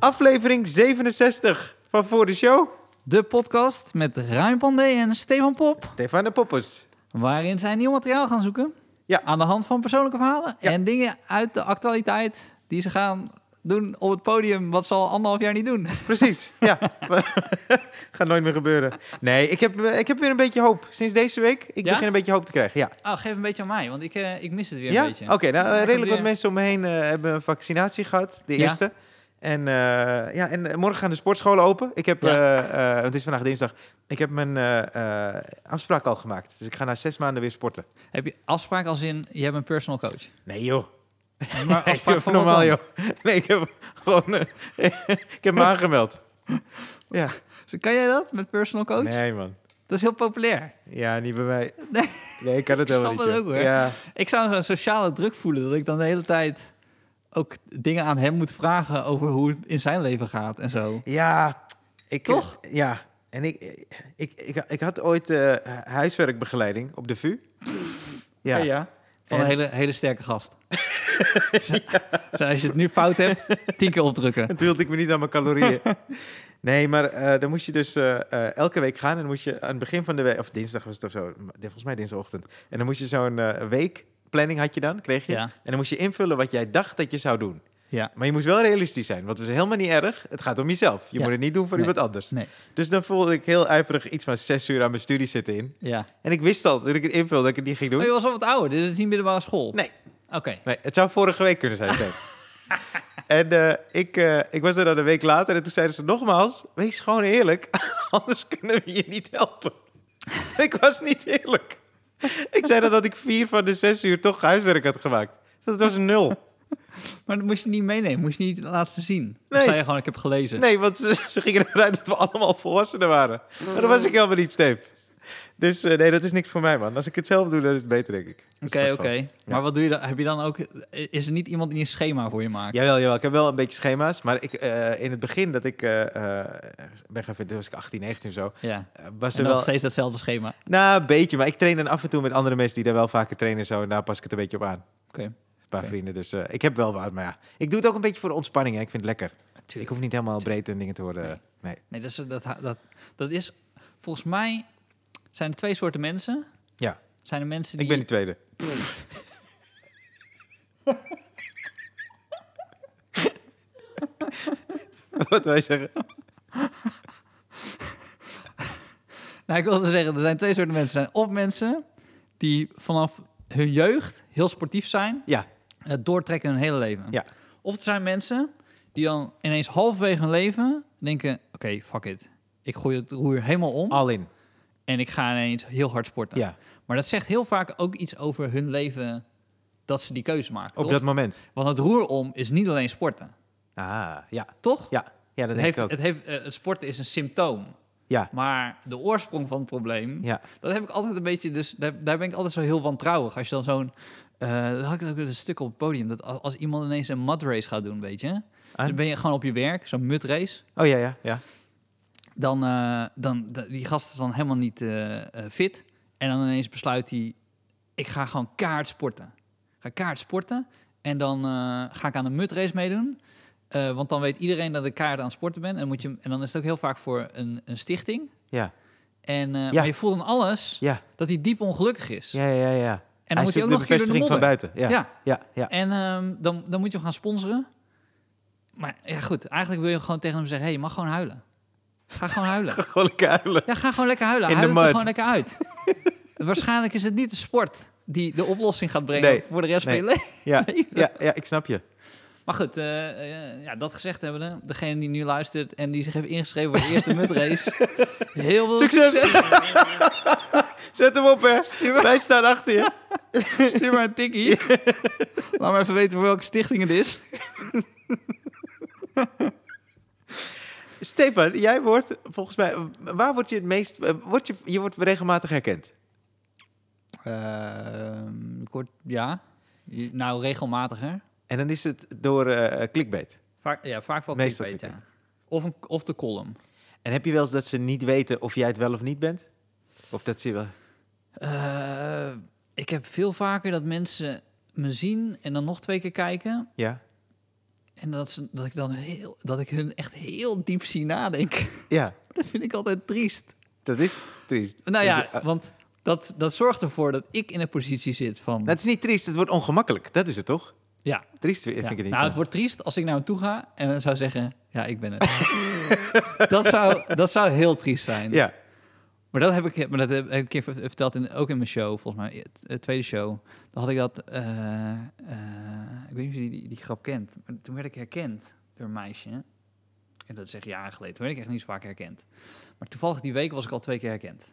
Aflevering 67 van Voor de Show. De podcast met Ruim Pandé en Stefan Pop. Stefan de Poppers. Waarin zij nieuw materiaal gaan zoeken. Ja. Aan de hand van persoonlijke verhalen. Ja. En dingen uit de actualiteit die ze gaan doen op het podium. Wat ze al anderhalf jaar niet doen. Precies, ja. Gaat nooit meer gebeuren. Nee, ik heb, eh, ik heb weer een beetje hoop. Sinds deze week, ik Ja? begin een beetje hoop te krijgen, ja. Oh, geef een beetje aan mij, want ik, eh, ik mis het weer Ja? een beetje. Oké, nou, Ja, eh, redelijk wat weer- mensen om me heen hebben een vaccinatie gehad. De Ja. eerste. En, eh, ja, en eh, morgen gaan de sportscholen open. Ik heb, Ja. eh, het is vandaag dinsdag, ik heb mijn afspraak al gemaakt. Dus ik ga na zes maanden weer sporten. Heb je afspraak als in, je hebt een personal coach? Nee joh, Maar ik afspraak heb van normaal joh. Nee, ik heb gewoon, ik heb me aangemeld. Ja, Dus Kan jij dat met personal coach? nee man. Dat is heel populair. Ja, niet bij mij. Nee. Nee, ik kan het Ik helemaal snap niet. het joh. ook, hoor. Ja, Ik zou zo'n sociale druk voelen dat ik dan de hele tijd ook dingen aan hem moet vragen over hoe het in zijn leven gaat en zo. ja, ik, Toch? ja, en ik, ik, ik, ik had ooit eh, huiswerkbegeleiding op de VU. Ja, ja. Van En- een hele, hele sterke gast. Dus als je het nu fout hebt, tien keer opdrukken. En toen hield ik me niet aan mijn calorieën. Nee, maar eh, dan moest je dus eh, elke week gaan. En dan moest je aan het begin van de week, of dinsdag was het of zo, volgens mij dinsdagochtend. En dan moest je zo'n eh, weekplanning had je dan, kreeg je. Ja. En dan moest je invullen wat jij dacht dat je zou doen. Ja. Maar je moest wel realistisch zijn, want het is helemaal niet erg. Het gaat om jezelf. Je Ja. moet het niet doen voor Nee. iemand anders. Nee. Dus dan voelde ik heel ijverig iets van zes uur aan mijn studie zitten in. Ja. En ik wist al, dat ik het invulde, dat ik het niet ging doen. Oh, je was al wat ouder, dus het is niet middelbare school. Nee, Oké. Nee, het zou vorige week kunnen zijn. En eh, ik, eh, ik was er dan een week later en toen zeiden ze nogmaals... wees gewoon eerlijk, anders kunnen we je niet helpen. ik was niet eerlijk. ik zei dan dat ik vier van de zes uur toch huiswerk had gemaakt. Dat was een nul. Maar dat moest je niet meenemen, moest je niet laten zien. Nee. zei je gewoon, ik heb gelezen. Nee, want ze, ze gingen eruit dat we allemaal volwassenen waren. Maar dat was ik helemaal niet, Steve. Dus eh, nee, dat is niks voor mij, man. Als ik het zelf doe, dan is het beter, denk ik. Oké, oké. Maar wat doe je dan? Heb je dan ook... Is er niet iemand die een schema voor je maakt? Jawel, jawel. Ik heb wel een beetje schema's. Maar ik, eh, in het begin dat ik eh, eh, ben gaan vinden, was ik 18, 19 of zo. Ja. eh, was En er wel... steeds datzelfde schema. Nou, een beetje. Maar ik train dan af en toe met andere mensen die daar wel vaker trainen. en Zo, en daar pas ik het een beetje op aan. Oké. Een paar vrienden. Dus eh, ik heb wel wat. Maar ja, ik doe het ook een beetje voor de ontspanning. Hè. Ik vind het lekker. Ik Tuurlijk. hoef niet helemaal breed en dingen te worden. Nee. Nee. Nee, dat is, dat, dat, dat is... Volgens mij zijn er twee soorten mensen. Ja, Zijn er mensen die... ik ben die tweede. wat wij zeggen. Nou, ik wilde zeggen, er zijn twee soorten mensen. Er zijn of mensen die vanaf hun jeugd heel sportief zijn, Ja, het doortrekken hun hele leven. ja. Of er zijn mensen die dan ineens halverwege hun leven denken, oké, fuck it. Ik gooi het roer helemaal om All in. En ik ga ineens heel hard sporten. Ja, Maar dat zegt heel vaak ook iets over hun leven dat ze die keuze maken. op toch? dat moment. Want het roer om is niet alleen sporten, Ah, ja. toch? Ja, ja dat het, denk heeft, ik ook. het, heeft, eh, het sporten is een symptoom. Ja, Maar de oorsprong van het probleem, ja. dat heb ik altijd een beetje. Dus daar, daar ben ik altijd zo heel wantrouwig. Als je dan zo'n. dat had ik ook een stuk op het podium. Dat als, als iemand ineens een mud race gaat doen, weet je. Dan ben je gewoon op je werk, zo'n mud race. Oh ja, ja, ja. Dan, eh, dan die gast is dan helemaal niet eh, eh, fit. En dan ineens besluit hij: ik ga gewoon kaart sporten. Ik ga kaart sporten. En dan ga ik aan een mud race meedoen. Want dan weet iedereen dat ik kaart aan het sporten ben. En, moet je, en dan is het ook heel vaak voor een, een stichting. Ja, En, Ja. Maar je voelt aan alles ja, dat hij diep ongelukkig is. ja, ja, ja. En Hij dan moet je ook de nog een keer door de van buiten. Ja, ja, Ja. ja. En ehm, dan, dan moet je hem gaan sponsoren. Maar ja, goed. Eigenlijk wil je gewoon tegen hem zeggen... hey, je mag gewoon huilen. Ga gewoon huilen. Gewoon lekker huilen. Ja, ga gewoon lekker huilen. In Huil er gewoon lekker uit. Waarschijnlijk is het niet de sport die de oplossing gaat brengen Nee. voor de rest Nee. van je leven. Ja, ja, ja, ik snap je. Maar goed, eh, eh, ja, dat gezegd hebben, degene die nu luistert en die zich heeft ingeschreven voor de eerste mudrace. Heel veel Succes! succes. Zet hem op, hè. Wij staan achter je. Stuur maar een tikkie. Laat maar even weten voor welke stichting het is. Stefan, jij wordt volgens mij... Waar word je het meest... eh, Word je, je wordt regelmatig herkend. Ik word, ja. Nou, regelmatiger. En dan is het door eh clickbait. Vaak, ja, vaak wel Meestal clickbait, ja. Of, een, of de column. En heb je wel eens dat ze niet weten of jij het wel of niet bent? Of dat ze wel... Eh, ik heb veel vaker dat mensen me zien en dan nog twee keer kijken. Ja? En dat, ze, dat ik dan heel, dat ik hun echt heel diep zie nadenken. Ja, Dat vind ik altijd triest. dat is triest. Nou Dus, ja, eh, want dat, dat zorgt ervoor dat ik in een positie zit van... het is niet triest, het wordt ongemakkelijk. Dat is het toch? ja, Triest vind ja. ik het niet. Nou, het wordt triest als ik naar hem toe ga en dan zou zeggen... Ja, ik ben het. dat, zou, dat zou heel triest zijn. Ja, Maar dat heb ik, maar dat heb ik een keer ver- verteld, in, ook in mijn show, volgens mij, het, tweede show. Dan had ik dat, eh, eh, ik weet niet of je die, die grap kent, maar toen werd ik herkend door een meisje. En dat is echt jaren geleden, toen werd ik echt niet zo vaak herkend. Maar toevallig die week was ik al twee keer herkend.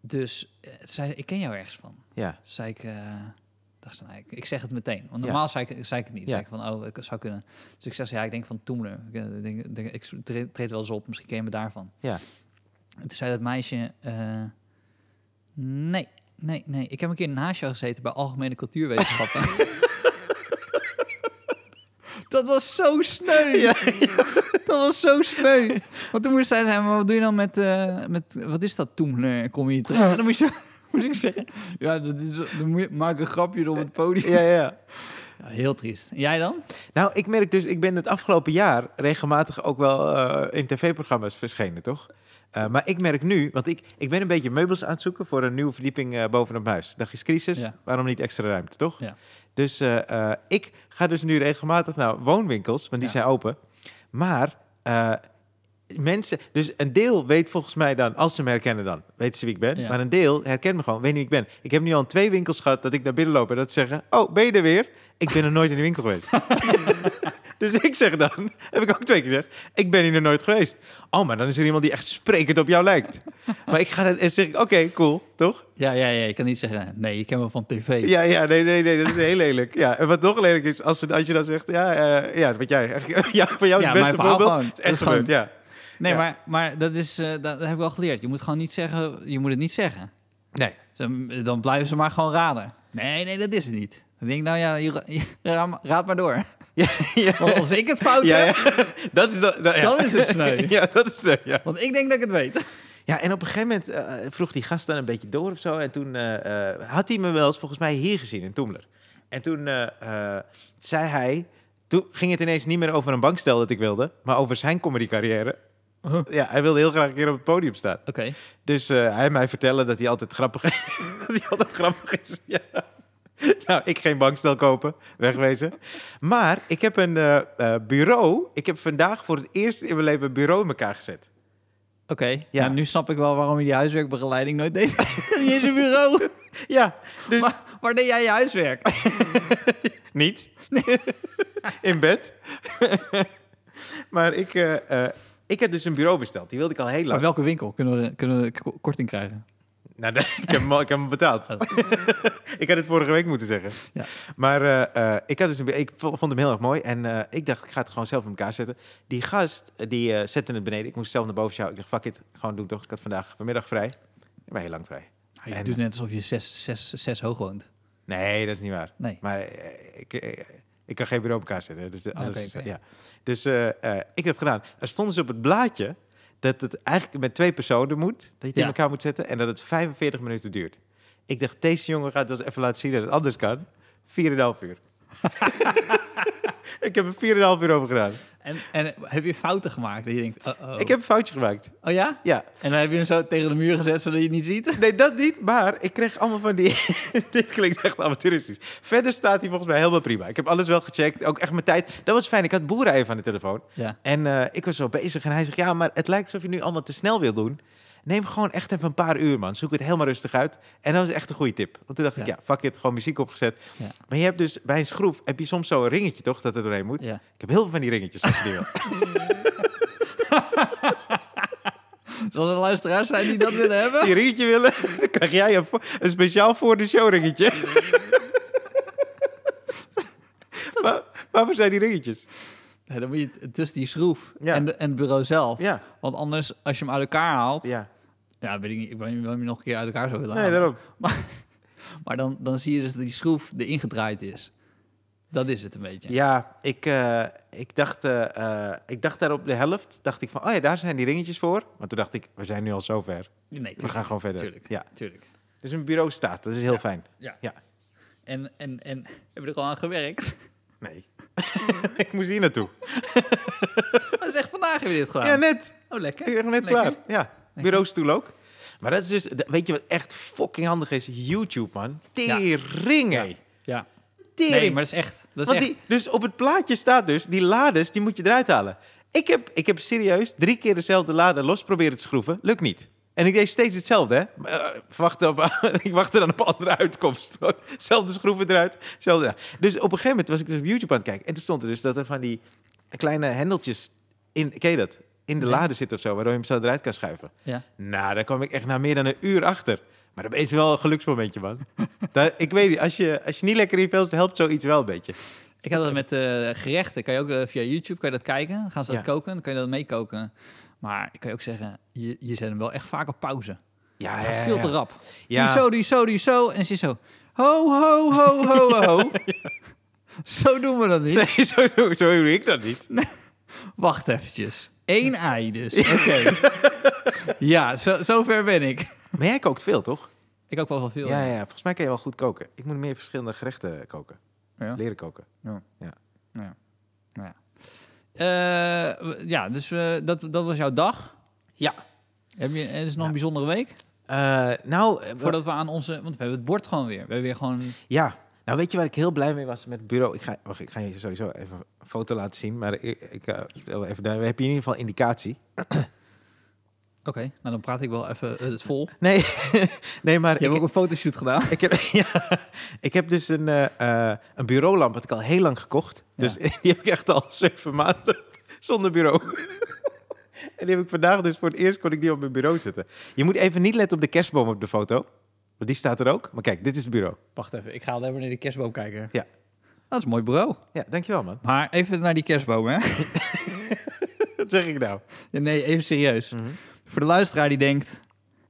Dus eh, zei ze, ik ken jou ergens van. ja. Toen zei ik, dacht ze, nou, ik, ik zeg het meteen. Want Ja. normaal zei, ik, zei ik het niet. Ja. Zei ik van, oh, ik zou kunnen. Dus ik zei, ja, ik denk van Toemler. Ik, denk, ik treed, treed wel eens op, misschien ken je me daarvan. Ja. En toen zei dat meisje, eh, nee, nee, nee. Ik heb een keer in een haasje gezeten bij Algemene Cultuurwetenschappen. dat was zo sneu. Dat was zo sneu. Want toen moest zij zeggen, maar wat doe je dan met, eh, met wat is dat Toemler? Kom je terug? En dan moest, je, moest ik zeggen, ja, dat is, dan moet je, maak een grapje op het podium. ja, ja. Ja, heel triest. En jij dan? Nou, ik merk dus, ik ben het afgelopen jaar regelmatig ook wel eh, in tv-programma's verschenen, toch? Eh, maar ik merk nu, want ik, ik ben een beetje meubels aan het zoeken voor een nieuwe verdieping eh, bovenop mijn huis. Dag is crisis, Ja. waarom niet extra ruimte, toch? Ja. Dus eh, ik ga dus nu regelmatig naar woonwinkels, want die Ja. zijn open. Maar mensen, dus een deel weet volgens mij dan, als ze me herkennen dan, weten ze wie ik ben. Ja. Maar een deel herkent me gewoon, weet niet wie ik ben. Ik heb nu al twee winkels gehad dat ik naar binnen loop en dat ze zeggen, oh, ben je er weer? Ik ben er nooit in de winkel geweest. dus ik zeg dan, heb ik ook twee keer gezegd, ik ben hier nog nooit geweest. Oh, maar dan is er iemand die echt sprekend op jou lijkt. maar ik ga dan en zeg ik, oké, cool, toch? Ja, ja, ja. Je kan niet zeggen, nee, ik ken me van tv. Ja, ja, nee, nee, nee, dat is heel lelijk. Ja, en wat nog lelijk is, als, als je dan zegt, ja, eh, ja, wat jij, ja, van jou is het beste voorbeeld. gewoon. is echt gewoon- gebeurd, ja. Nee, Ja. maar, maar dat, is, eh, dat, dat heb ik wel geleerd. Je moet gewoon niet zeggen, je moet het niet zeggen. Nee. Dan blijven ze maar gewoon raden. Nee, nee, dat is het niet. Dan denk ik, nou ja, je, je- raad maar door. Ja, ja. Want als ik het fout Ja, heb, ja. Dat is, dat, dat- ja. Dan is het sneu. ja, dat is sneu, ja. want ik denk dat ik het weet. Ja, en op een gegeven moment eh, vroeg die gast dan een beetje door of zo. En toen eh, eh, had hij me wel eens volgens mij hier gezien in Toemler. En toen eh, eh, zei hij... Toen ging het ineens niet meer over een bankstel dat ik wilde, maar over zijn comedycarrière. Huh. Ja, hij wilde heel graag een keer op het podium staan. Oké. Dus eh, hij mij vertellen dat hij altijd grappig is. dat hij altijd grappig is. Ja. Nou, ik geen bankstel kopen, wegwezen. Maar ik heb een eh, eh, bureau. Ik heb vandaag voor het eerst in mijn leven een bureau in elkaar gezet. Oké, Ja. ja. nu snap ik wel waarom je die huiswerkbegeleiding nooit deed. Is een bureau. Ja, dus Waar, waar deed jij je huiswerk? niet. in bed. maar ik, eh, ik heb dus een bureau besteld. Die wilde ik al heel Maar lang. welke winkel kunnen we, kunnen we korting krijgen? Nou, ik, heb hem, al- ik heb hem betaald. Oh. ik had het vorige week moeten zeggen. Ja. Maar eh, eh, ik, had dus een, ik vo- vond hem heel erg mooi. En eh, ik dacht, ik ga het gewoon zelf in elkaar zetten. Die gast, die zette het beneden. Ik moest zelf naar boven sjouwen. Ik dacht, fuck it, gewoon doen toch. Ik had vandaag vanmiddag vrij. Ik ben heel lang vrij. Ah, je En- doet net alsof je zes, zes, zes hoog woont. Nee, dat is niet waar. Nee. Maar ik, ik kan geen bureau op elkaar zetten. Dus, alles oké. ja. dus ik heb het gedaan. Er stond dus op het blaadje dat het eigenlijk met twee personen moet. Dat je het in elkaar moet zetten. En dat het 45 minuten duurt. Ik dacht, deze jongen gaat eens even laten zien dat het anders kan. 4,5 uur. ik heb er 4,5 uur over gedaan. En, en heb je fouten gemaakt? Dat je denkt, oh, oh. Ik heb een foutje gemaakt. Oh ja? Ja. En dan heb je hem zo tegen de muur gezet zodat je het niet ziet? Nee, dat niet. Maar ik kreeg allemaal van die... Dit klinkt echt amateuristisch. Verder staat hij volgens mij helemaal prima. Ik heb alles wel gecheckt. Ook echt mijn tijd. Dat was fijn. Ik had boeren even aan de telefoon. Ja. En eh, ik was zo bezig. En hij zegt, ja, maar het lijkt alsof je nu allemaal te snel wil doen. Neem gewoon echt even een paar uur, man. Zoek het helemaal rustig uit. En dat was echt een goede tip. Want toen dacht ik, Ja. fuck it. Gewoon muziek opgezet. Ja. Maar je hebt dus bij een schroef... heb je soms zo'n ringetje, toch? Dat er doorheen moet. Ja. Ik heb heel veel van die ringetjes. Zoals er luisteraars zijn die dat willen hebben. die ringetje willen, dan krijg jij een, speciaal voor de show ringetje. Waar- waarvoor zijn die ringetjes? Dan moet je tussen die schroef Ja. en, de, en het bureau zelf. Ja, Want anders, als je hem uit elkaar haalt... Ja, ja. weet ik niet. Ik waarom je nog een keer uit elkaar zou willen Nee, halen. daarom. Maar dan, dan zie je dus dat die schroef erin gedraaid is. Dat is het een beetje. Ja, ik, eh, ik, dacht, eh, ik dacht daar op de helft, dacht ik van, oh ja, daar zijn die ringetjes voor. Maar toen dacht ik, we zijn nu al zo ver. Nee, We gaan gewoon verder. Tuurlijk, Ja. tuurlijk. Dus een bureau staat, dat is heel fijn. Ja. Ja. En, en, en heb je er al aan gewerkt? Nee. ik moest hier naartoe. Dat is echt vandaag hebben we dit gedaan. Ja, net. Oh, lekker. Ik ben net Lekker. klaar. Ja, bureaustoel ook. Maar dat is dus, weet je wat echt fucking handig is? YouTube, man. Tering. Ja. Tering. Nee, maar dat is echt... Dat is Want echt die, dus op het plaatje staat dus, die lades, die moet je eruit halen. Ik heb, ik heb serieus drie keer dezelfde lade los proberen te schroeven. Lukt niet. En ik deed steeds hetzelfde, hè. Maar, eh, wacht op, ik wachtte dan op een andere uitkomst. Zelfde schroeven eruit. Zelfde, ja. Dus op een gegeven moment was ik dus op YouTube aan het kijken. En toen stond er dus dat er van die kleine hendeltjes in, ken je dat? In de lade zitten of zo, waardoor je hem zo eruit kan schuiven. Ja. Nou, daar kwam ik echt na meer dan een uur achter. Maar dat is wel een geluksmomentje, man. Dat, ik weet niet, als je, als je niet lekker in je vel zit, helpt zoiets wel een beetje. Ik had dat met eh, gerechten. Kan je ook eh, via YouTube kan je dat kijken. Gaan ze dat Ja. koken. Dan kan je dat meekoken. Maar ik kan je ook zeggen, je, je zet hem wel echt vaak op pauze. Ja, Het gaat ja, veel te rap. Ja. Doe zo, doe zo, doe zo. En ze is zo, ho, ho, ho, ho, ho. Zo doen we dat niet. Nee, zo, doe- zo doe ik dat niet. Wacht eventjes. Eén ei dus. Oké. ja, zo, zover ben ik. Maar jij kookt veel, toch? Ik ook wel veel. Ja, ja, volgens mij kan je wel goed koken. Ik moet meer verschillende gerechten koken. Ja. Leren koken. Ja. Ja. Ja. Nou ja. Eh, w- ja, dus eh, dat, dat was jouw dag. Ja. Heb je, is nog een bijzondere week? Eh, nou, eh, Voordat we aan onze... Want we hebben het bord gewoon weer. We hebben weer gewoon... ja. Nou, weet je waar ik heel blij mee was met het bureau? Ik ga, wacht, ik ga je sowieso even een foto laten zien. Maar ik, ik eh, even, daar heb je in ieder geval indicatie. Oké, nou dan praat ik wel even eh, het vol. Nee, nee maar Je hebt ik, ook een fotoshoot gedaan. ik, heb, ja, ik heb dus een, eh, een bureaulamp, had ik al heel lang gekocht. Ja. Dus die heb ik echt al zeven maanden zonder bureau. en die heb ik vandaag dus voor het eerst kon ik die op mijn bureau zetten. Je moet even niet letten op de kerstboom op de foto. Want die staat er ook. Maar kijk, dit is het bureau. Wacht even, ik ga even naar die kerstboom kijken. Ja. Dat is een mooi bureau. Ja, dankjewel man. Maar even naar die kerstboom, hè? Wat zeg ik nou? Ja, nee, even serieus. Mhm. Voor de luisteraar die denkt...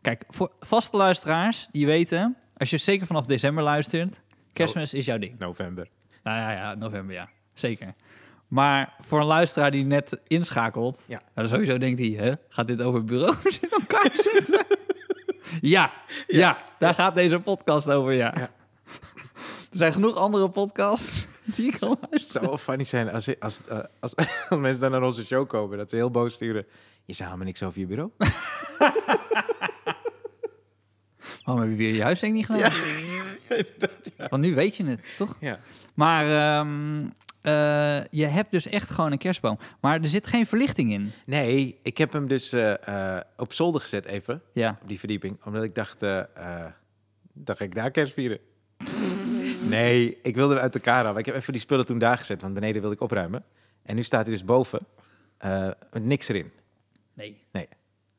Kijk, voor vaste luisteraars die weten... Als je zeker vanaf december luistert... Kerstmis is jouw ding. November. Nou ja, ja, november, ja. Zeker. Maar voor een luisteraar die net inschakelt... Ja. dan sowieso denkt hij... Hè, gaat dit over bureaus in elkaar zetten? ja, ja, daar gaat deze podcast over, ja. Ja. Er zijn genoeg andere podcasts die ik kan Het zou wel funny zijn als, als, eh, als, als mensen dan naar onze show komen. Dat ze heel boos sturen. Je zei helemaal niks over je bureau. Waarom heb je weer je niet gedaan? Want nu weet je het, toch? Ja. Maar ehm, eh, je hebt dus echt gewoon een kerstboom. Maar er zit geen verlichting in. Nee, ik heb hem dus eh, eh, op zolder gezet even. Ja. op die verdieping. Omdat ik dacht, dan ga ik daar kerst vieren. nee, ik wilde hem uit elkaar halen. Ik heb even die spullen toen daar gezet, want beneden wilde ik opruimen. En nu staat hij dus boven. eh, met niks erin. Nee. Nee.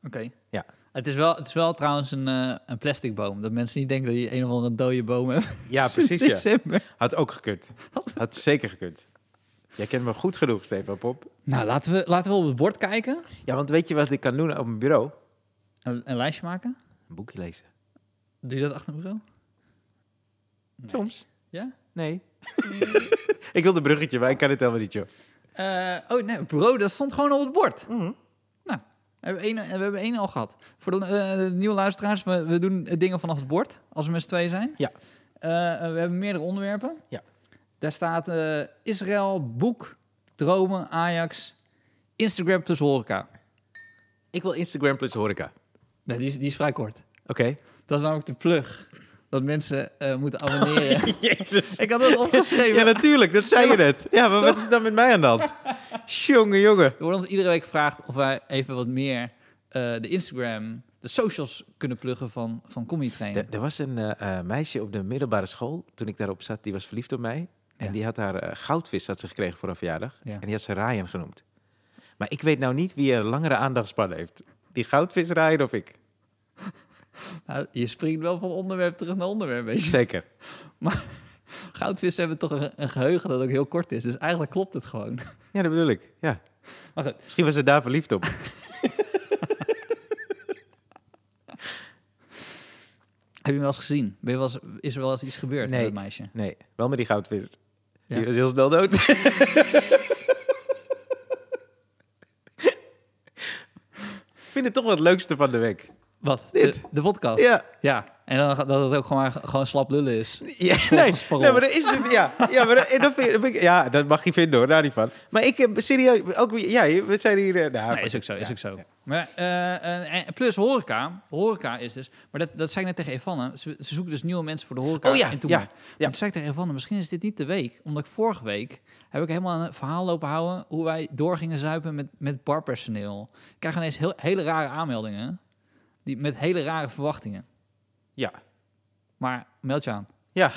Oké. Ja. Het is wel, het is wel trouwens een, eh, een plastic boom. Dat mensen niet denken dat je een of andere dode boom hebt. Ja, precies. Ja. Had ook gekund. Had zeker gekund. Jij kent me goed genoeg, Stefan Pop. Nou, laten we, laten we op het bord kijken. Ja, want weet je wat ik kan doen op mijn bureau? Een, een lijstje maken. Een boekje lezen. Doe je dat achter het bureau? Nee. Soms. Ja? Nee. ik wilde een bruggetje, maar ik kan het helemaal niet, joh. Eh, oh, nee, het bureau, dat stond gewoon op het bord. Nou, we hebben één, we hebben één al gehad. Voor de, eh, nieuwe luisteraars, we, we doen dingen vanaf het bord, als we met z'n tweeën zijn. Ja. Eh, eh, we hebben meerdere onderwerpen. Ja. Daar staat eh, Israël, boek, dromen, Ajax, Instagram plus horeca. Ik wil Instagram plus horeca. Nee, die, is, die is vrij kort. Oké. Dat is namelijk de plug. Dat mensen eh, moeten abonneren. Jezus. Ik had dat opgeschreven. Ja, natuurlijk. Dat zei je net. Ja, maar wat is dan met mij aan de hand? Jongen, jongen. Er wordt ons iedere week gevraagd of wij even wat meer eh, de Instagram, de socials kunnen pluggen van, van Comedy Train. Er, er was een eh, meisje op de middelbare school, toen ik daarop zat, die was verliefd op mij. En Ja. die had haar goudvis had ze gekregen voor haar verjaardag. Ja. En die had ze Ryan genoemd. Maar ik weet nou niet wie er langere aandachtspannen heeft. Die goudvis Ryan of ik. Nou, je springt wel van onderwerp terug naar onderwerp, weet je. Zeker. Goudvissen hebben toch een, een geheugen dat ook heel kort is. Dus eigenlijk klopt het gewoon. Ja, dat bedoel ik. Ja. Maar goed, Misschien was ze daar verliefd op. heb je hem wel eens gezien? Ben je wel eens, is er wel eens iets gebeurd Nee. met het meisje? Nee, wel met die goudvis. Ja. Die was heel snel dood. ik vind het toch wel het leukste van de week. Wat? Dit. De, de podcast? Ja. Ja. En dan dat het ook gewoon, maar, gewoon slap lullen is. Ja, nee, nee, maar dat is het. Ja, ja, maar dat, dat vind, dat vind ik- ja, dat mag je vinden hoor, daar niet van. Maar ik heb serieus, ook ja, we zijn hier. eh, Nou, Nee, is ook zo, is ja. ook zo. Maar, eh, eh, en plus horeca. Horeca is dus... Maar dat, dat zei ik net tegen Evanne. Ze, ze zoeken dus nieuwe mensen voor de horeca Oh ja, in Toen. ja, Maar ja. toen zei ik tegen Evanne, misschien is dit niet de week. Omdat ik vorige week heb ik helemaal een verhaal lopen houden... hoe wij door gingen zuipen met, met barpersoneel. Ik krijg ineens heel, hele rare aanmeldingen. Die, met hele rare verwachtingen. Ja, Maar meld je aan. ja.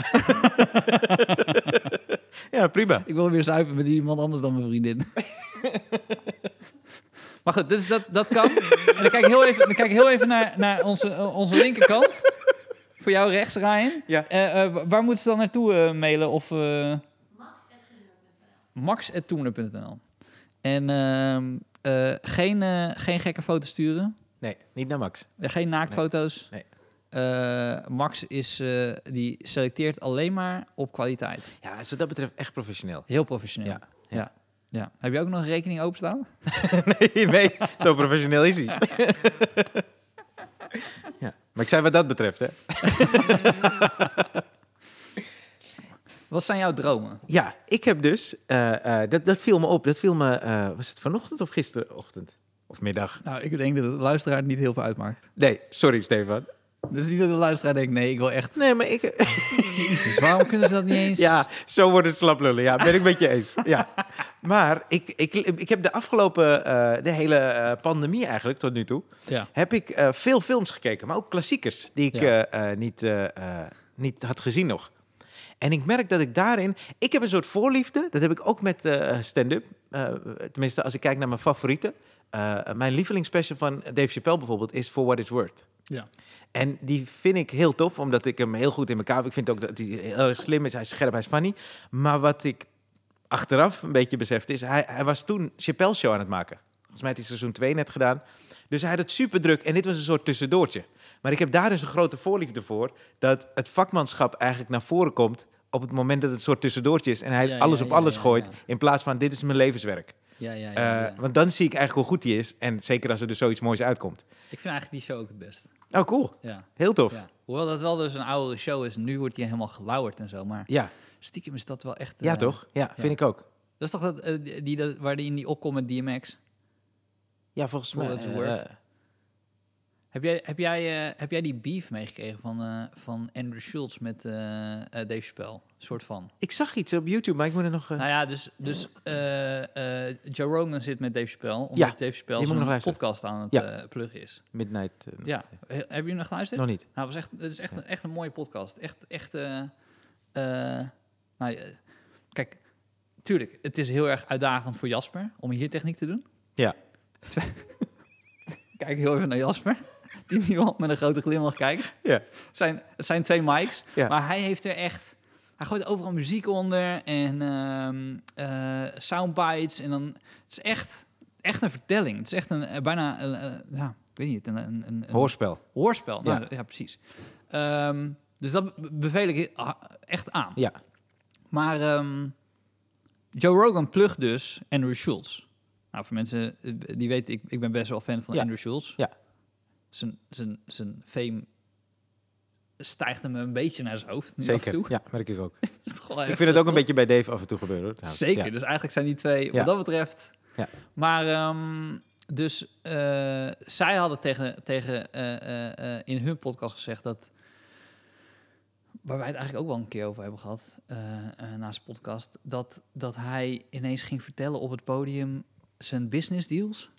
ja, prima. Ik wil weer zuipen met iemand anders dan mijn vriendin. maar goed, dus dat, dat kan. En dan kijk ik heel even, dan kijk ik heel even naar, naar onze, eh, onze linkerkant. Voor jou rechts, Ryan. Ja. Eh, eh, wa- waar moeten ze dan naartoe mailen? Of, max.toener.nl En ehm, eh, geen, geen gekke foto's sturen. Nee, niet naar Max. Eh, Geen naaktfoto's. Nee. Eh, Max is, eh, die selecteert alleen maar op kwaliteit. Ja, is wat dat betreft echt professioneel. Heel professioneel. Ja, ja. ja. Heb je ook nog een rekening openstaan? nee, nee, zo professioneel is hij. ja, maar ik zei wat dat betreft, hè. Wat zijn jouw dromen? Ja, ik heb dus, dat, dat viel me op. Dat viel me, was het vanochtend of gisterochtend? Of middag? Nou, ik denk dat de luisteraar niet heel veel uitmaakt. Nee, sorry Stefan. Dus niet dat de luisteraar denkt, nee, ik wil echt... Nee, maar ik... Jezus, waarom kunnen ze dat niet eens? Ja, zo wordt het slaplullen. Ja, ben ik met je eens. Ja. Maar ik, ik, ik heb de afgelopen, eh, de hele eh, pandemie eigenlijk tot nu toe, Ja. heb ik eh, veel films gekeken. Maar ook klassiekers die ik Ja. niet, niet had gezien nog. En ik merk dat ik daarin... Ik heb een soort voorliefde. Dat heb ik ook met stand-up. Tenminste, als ik kijk naar mijn favorieten. Eh, mijn lievelingsspecial van Dave Chappelle bijvoorbeeld is For What It's Worth. Ja. En die vind ik heel tof, omdat ik hem heel goed in elkaar heb. Ik vind ook dat hij heel erg slim is, hij is scherp, hij is funny. Maar wat ik achteraf een beetje besefte is, hij, hij was toen Chappelle Show aan het maken. Volgens mij heeft hij seizoen 2 net gedaan. Dus hij had het super druk en dit was een soort tussendoortje. Maar ik heb daar dus een grote voorliefde voor, dat het vakmanschap eigenlijk naar voren komt op het moment dat het een soort tussendoortje is en hij Ja, ja, alles op alles gooit, in plaats van dit is mijn levenswerk. Ja, ja, ja, Eh, ja. Want dan zie ik eigenlijk hoe goed hij is en zeker als er dus zoiets moois uitkomt. Ik vind eigenlijk die show ook het best. Oh, cool. Ja. Heel tof. Hoewel dat wel dus een oudere show is. Nu wordt hij helemaal gelauwerd en zo. Maar Ja, stiekem is dat wel echt... ja eh, toch? Ja, vind ik ook. Dat is toch dat, eh, die, dat, waar die in die opkomt met DMX? Ja, volgens mij. what it's eh, worth. Heb jij, heb, jij, eh, heb jij die beef meegekregen van, eh, van Andrew Schultz met eh Dave Chappelle? soort van. ik zag iets op YouTube, maar ik moet er nog... eh, Nou ja, dus, dus Joe Rogan zit met Dave Chappelle. Omdat Ja, Dave Chappelle nog zijn podcast aan het Ja. pluggen is. Midnight. Ja, He- heb je hem nog geluisterd? Nog niet. Nou, het, was echt, het is echt, een, echt een mooie podcast. Echt, echt... nou, kijk, tuurlijk, het is heel erg uitdagend voor Jasper om hier techniek te doen. Ja. Kijk heel even naar Jasper, die nu al met een grote glimlach kijkt. Ja. Het zijn, het zijn twee mics, Ja. maar hij heeft er echt... Hij gooit overal muziek onder en ehm eh, soundbites. En dan, het is echt, echt een vertelling. Het is echt een, eh, bijna, een, eh, ja, ik weet niet, een, een, een, Hoorspel. hoorspel. Nou, Ja. ja, precies. Ehm, dus dat be- beveel ik ha- echt aan. Ja. Maar ehm, Joe Rogan plugt dus Andrew Schultz. Nou, voor mensen die weten, ik, ik ben best wel fan van Ja. Andrew Schultz. Ja. Zijn, zijn, zijn fame stijgt hem een beetje naar zijn hoofd. nu Af en Zeker. toe. Ja, merk ik ook. Ik vind het ook een beetje bij Dave af en toe gebeuren. hoor. Zeker. Ja. Dus eigenlijk zijn die twee, Ja. wat dat betreft. Ja. Maar ehm, dus eh, zij hadden tegen, tegen eh, eh, in hun podcast gezegd dat. Waar wij het eigenlijk ook wel een keer over hebben gehad eh eh, naast de podcast. Dat, dat hij ineens ging vertellen op het podium zijn business deals.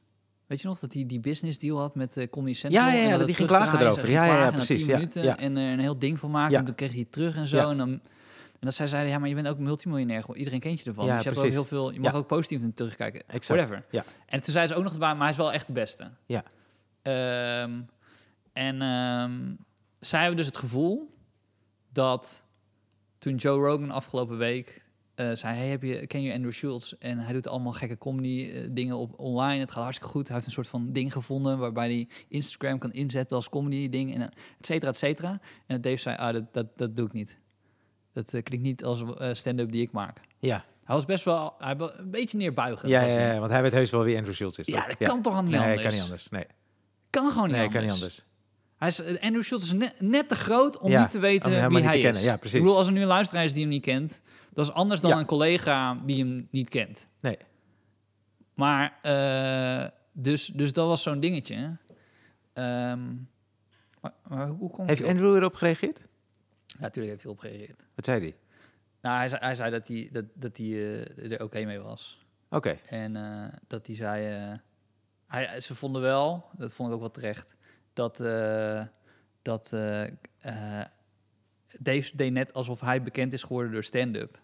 Weet je nog dat hij die business deal had met uh, Comedy Central? Ja, ja, ja, en dat het hij ging klagen erover. Ja, ja, ja, precies, 10 ja, en er een heel ding van maken. En toen kreeg hij het terug en zo. En dan en dat zij zeiden, ja, maar je bent ook multimiljonair. Gewoon, Iedereen kent je ervan. Ja, dus je hebt ook heel veel. Je mag ook positief in terugkijken. Exact. Whatever. Ja. En toen zei ze ook nog maar hij is wel echt de beste. Ja. Ehm, en ehm, zij hebben dus het gevoel dat toen Joe Rogan afgelopen week eh, zei, hey, heb je, ken je Andrew Schultz? En hij doet allemaal gekke comedy eh, dingen op online. Het gaat hartstikke goed. Hij heeft een soort van ding gevonden waarbij hij Instagram kan inzetten als comedy ding en et cetera, et cetera. En Dave zei, ah, dat, dat, dat doe ik niet. Dat eh, klinkt niet als eh, stand-up die ik maak. Ja. Hij was best wel hij was een beetje neerbuigend. Ja, ja, want hij weet heus wel wie Andrew Schultz is. Ja, dat kan toch niet nee, anders? kan niet anders. Nee, Kan gewoon niet nee anders. kan niet anders. Hij is, eh, Andrew Schultz is net, net te groot om Ja, niet te weten wie hij is. kennen. Ja, precies. Ik bedoel, als er nu een luisteraar is die hem niet kent, dat is anders dan Ja. een collega die hem niet kent. Nee. Maar, eh, dus, dus dat was zo'n dingetje. Ehm, maar, maar hoe komt Heeft? Andrew erop gereageerd? Ja, natuurlijk heeft hij op gereageerd. Wat zei hij? Nou, hij zei, hij zei dat hij, dat, dat hij eh, er oké mee was. Oké. En dat hij zei... hij, ze vonden wel, dat vond ik ook wel terecht... dat, eh, dat eh, eh, Dave deed net alsof hij bekend is geworden door stand-up.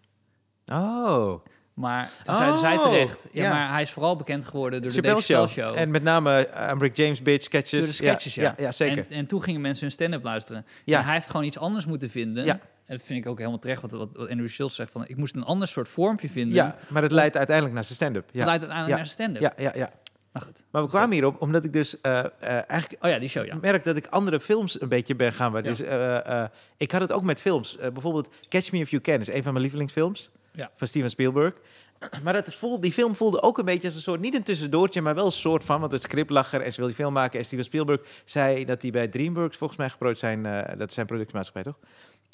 Oh. Maar toen zeiden zij Oh, terecht... Ja, ja. maar hij is vooral bekend geworden door de Dave Chappelle Show. En met name uh, I'm Rick James bitch sketches. door de sketches, ja. Ja, ja, zeker. En, en toen gingen mensen hun stand-up luisteren. Ja. En hij heeft gewoon iets anders moeten vinden. Ja. En dat vind ik ook helemaal terecht, wat, wat, Andrew Schultz zegt. Van, ik moest een ander soort vormpje vinden. ja, maar het leidt uiteindelijk naar zijn stand-up. Dat Ja. leidt uiteindelijk naar stand-up. ja, ja, ja. Maar goed. Maar we kwamen hierop omdat ik dus eh, eh, eigenlijk Oh ja, die show, ja. merk dat ik andere films een beetje ben gaan waarderen. Dus, eh, ik had het ook met films. Bijvoorbeeld Catch Me If You Can is een van mijn lievelingsfilms Ja. van Steven Spielberg. Maar dat voelde, die film voelde ook een beetje als een soort, niet een tussendoortje, maar wel een soort van, want het script lag er en ze wil die film maken. En Steven Spielberg zei dat hij bij DreamWorks volgens mij geproduceerd zijn, dat is zijn productiemaatschappij toch?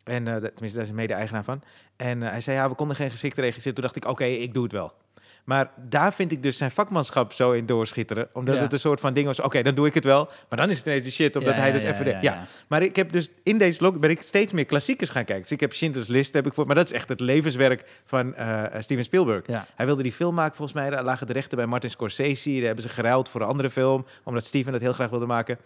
En tenminste, daar is een mede-eigenaar van. En hij zei, ja, we konden geen geschikte regisseur. Toen dacht ik, oké, ik doe het wel. Maar daar vind ik dus zijn vakmanschap zo in doorschitteren. Omdat Ja. het een soort van ding was, oké, dan doe ik het wel. Maar dan is het ineens de shit, omdat Ja, hij dus ja, even... ja, de- ja, ja. Maar ik heb dus in deze log ben ik steeds meer klassiekers gaan kijken. Dus ik heb Schindler's List, heb ik voor, maar dat is echt het levenswerk van eh, Steven Spielberg. Ja. Hij wilde die film maken, volgens mij. Daar lagen de rechten bij Martin Scorsese. Daar hebben ze geruild voor een andere film, omdat Steven dat heel graag wilde maken.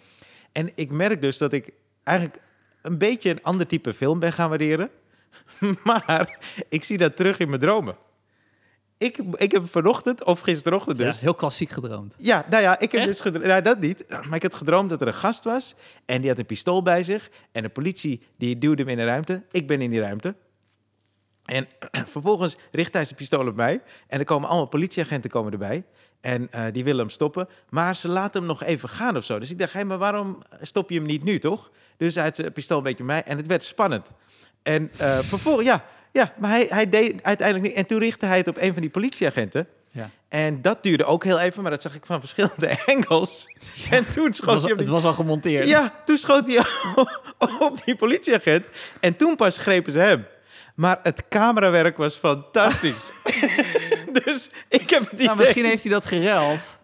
En ik merk dus dat ik eigenlijk een beetje een ander type film ben gaan waarderen. Maar ik zie dat terug in mijn dromen. Ik, ik heb vanochtend, of gisterochtend Ja, dus... heel klassiek gedroomd. Ja, nou ja, ik heb Echt? dus gedroomd, nou, dat niet. Maar ik had gedroomd dat er een gast was en die had een pistool bij zich. En de politie die duwde hem in een ruimte. Ik ben in die ruimte. En vervolgens richt hij zijn pistool op mij. En er komen allemaal politieagenten komen erbij. En eh, die willen hem stoppen. Maar ze laten hem nog even gaan of zo. Dus ik dacht, hé, maar waarom stop je hem niet nu, toch? Dus hij had zijn pistool een beetje op mij. En het werd spannend. En eh, vervolgens, ja, ja, maar hij, hij deed uiteindelijk niet. En toen richtte hij het op een van die politieagenten. Ja. En dat duurde ook heel even, maar dat zag ik van verschillende angles. En toen Het schoot was, hij op het was al gemonteerd. Ja, toen schoot hij op die politieagent. En toen pas grepen ze hem. Maar het camerawerk was fantastisch. dus ik heb het idee... Nou, misschien heeft hij dat gereld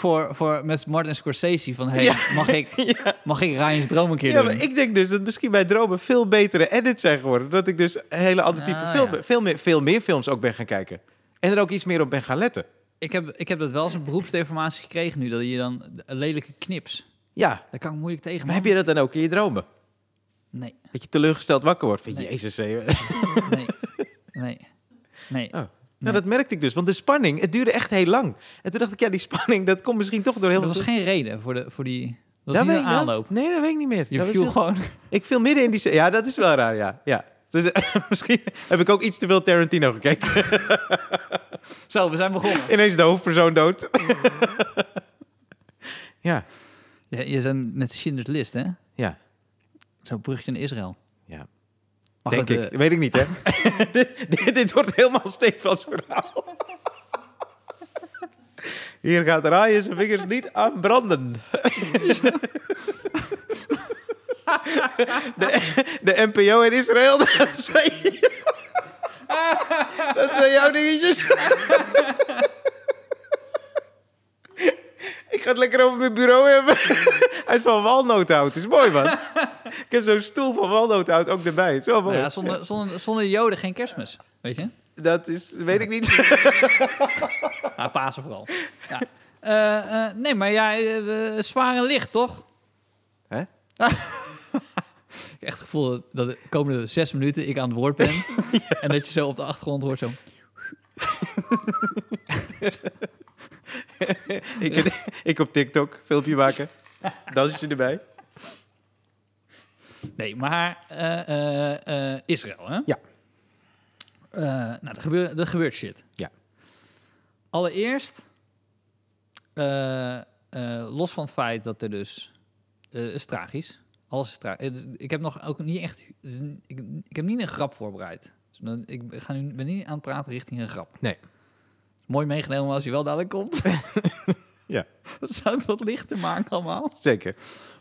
voor, voor met Martin Scorsese. Van, hey, Ja. mag, ik, mag ik Ryan's droom een keer Ja, doen? maar ik denk dus dat misschien mijn dromen veel betere edits zijn geworden. Dat ik dus een hele andere type Ah, film... Veel, meer, veel meer films ook ben gaan kijken. En er ook iets meer op ben gaan letten. Ik heb, ik heb dat wel als een beroepsdeformatie gekregen nu. Dat je dan lelijke knips. Ja, Daar kan ik moeilijk tegen. maar heb je dat dan ook in je dromen? Nee, Dat je teleurgesteld wakker wordt van... Nee. Jezus, nee, nee, nee. Oh. Nou, dat merkte ik dus. Want de spanning, het duurde echt heel lang. En toen dacht ik, ja, die spanning, dat komt misschien toch door heel Er was veel... geen reden voor, de, voor die... Dat was Dat niet een aanloop. Nee, dat weet ik niet meer. Je Dat was viel heel- gewoon... Ik viel midden in die... Ja, dat is wel raar, ja. ja. Dus, misschien heb ik ook iets te veel Tarantino gekeken. Zo, we zijn begonnen. Ineens de hoofdpersoon dood. ja, Ja, je bent met Schindler's List, hè? ja, Zo'n bruggetje naar Israël. Denk ik. eh, Weet ik niet, hè? dit, dit wordt helemaal Stefans verhaal. Hier gaat Ryan zijn vingers niet aan branden. De, de NPO in Israël, dat zijn, dat zijn jouw dingetjes. Ik ga het lekker over mijn bureau hebben. Hij is van walnoothout. is mooi, man. Ik heb zo'n stoel van walnoothout ook erbij. Het is wel mooi. nou ja, zonder, zonder, zonder Joden geen kerstmis. Weet je? Dat is, weet ik niet. Ja, Pasen vooral. Ja. Eh, eh, nee, maar ja, eh, eh, zwaar en licht, toch? Hè? Ik heb echt het gevoel dat de komende zes minuten ik aan het woord ben. En dat je zo op de achtergrond hoort zo... ik, ik op TikTok filmpje maken. Dansje erbij. Nee, maar eh, eh, eh, Israël, hè? Ja. Nou, er gebeurt, er gebeurt shit. Ja. Allereerst, los van het feit dat er dus... is tragisch. Alles is tragisch. Ik heb nog ook niet echt... Ik, ik heb niet een grap voorbereid. Dus ik ga nu, ben niet aan het praten richting een grap. Nee. Mooi meegenomen als je wel dadelijk komt. Ja, Dat zou het wat lichter maken allemaal. zeker.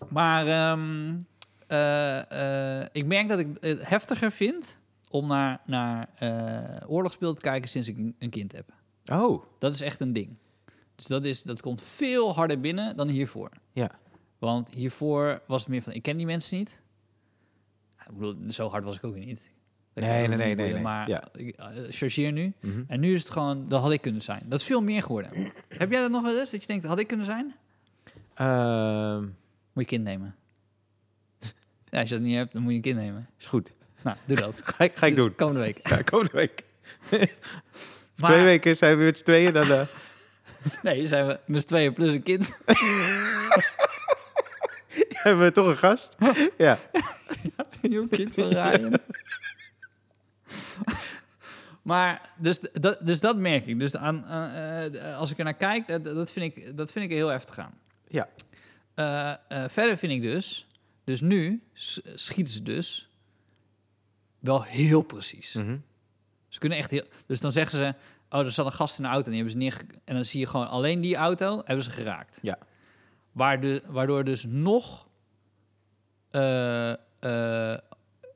Maar ehm, eh, eh, ik merk dat ik het heftiger vind om naar, naar eh oorlogsbeelden te kijken sinds ik een- kind heb. Oh, Dat is echt een ding. Dus dat, is, dat komt veel harder binnen dan hiervoor. ja. Want hiervoor was het meer van, ik ken die mensen niet. Ik bedoel, zo hard was ik ook niet. Dat Nee, nee, nee, nee. Maar Ja. ik eh, chargeer nu. Mhm. En nu is het gewoon, dat had ik kunnen zijn. Dat is veel meer geworden. Heb jij dat nog wel eens? Dat je denkt, had ik kunnen zijn? Ehm, Moet je kind nemen. Ja, als je dat niet hebt, dan moet je een kind nemen. is goed. Nou, doe dat. Ga ik, ga ik doen. Komende week. Ja, komende week. Maar, Twee weken zijn we met z'n tweeën. Dan, eh, Nee, zijn we met z'n tweeën plus een kind. hebben we toch een gast. Ja. Dat is een kind van Ryan. Maar, dus, dat, dus dat merk ik. Dus aan, aan, eh, als ik er naar kijk, dat, dat, vind ik, dat vind ik heel heftig aan. Ja. Eh, eh, verder vind ik dus, dus nu schieten ze dus wel heel precies. Mhm. Ze kunnen echt heel. Dus dan zeggen ze: Oh, er zat een gast in de auto en die hebben ze neerge... En dan zie je gewoon alleen die auto hebben ze geraakt. Ja. Waar de, waardoor dus nog. eh, eh,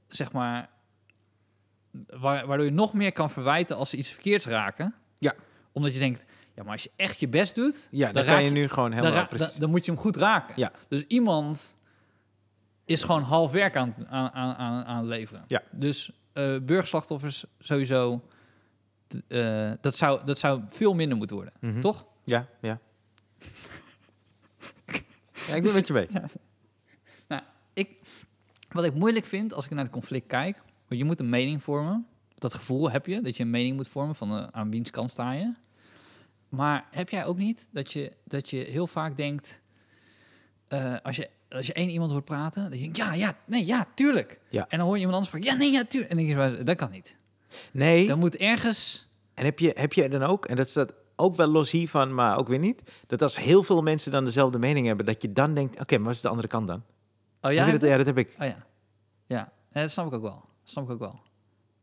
zeg maar. Wa- waardoor je nog meer kan verwijten als ze iets verkeerds raken. Ja. Omdat je denkt: Ja, maar als je echt je best doet. Ja, dan, raak kan je nu gewoon dan, helemaal ra- precies. dan, dan moet je hem goed raken. Ja. Dus iemand is gewoon half werk aan, aan, aan, aan, leveren. Ja. Dus eh burgerslachtoffers sowieso, eh, dat, zou, dat zou veel minder moeten worden, Mhm. toch? Ja, ja. ja, ik ben met je mee. Nou, ik, wat ik moeilijk vind als ik naar het conflict kijk, want je moet een mening vormen. Dat gevoel heb je, dat je een mening moet vormen van eh, aan wiens kant sta je. Maar heb jij ook niet dat je, dat je heel vaak denkt, eh, als, je, als je één iemand hoort praten, dat je denkt, ja, ja, nee, ja, tuurlijk. Ja. En dan hoor je iemand anders praten, ja, nee, ja, tuurlijk. En dan denk je, dat kan niet. Nee, Dan moet ergens, en heb je, heb je dan ook, en dat staat ook wel los hiervan, maar ook weer niet, dat als heel veel mensen dan dezelfde mening hebben, dat je dan denkt, oké, maar wat is de andere kant dan? oh ja, je dat, ja, dat heb ik. Oh ja. Ja, ja dat snap ik ook wel. Dat snap ik ook wel.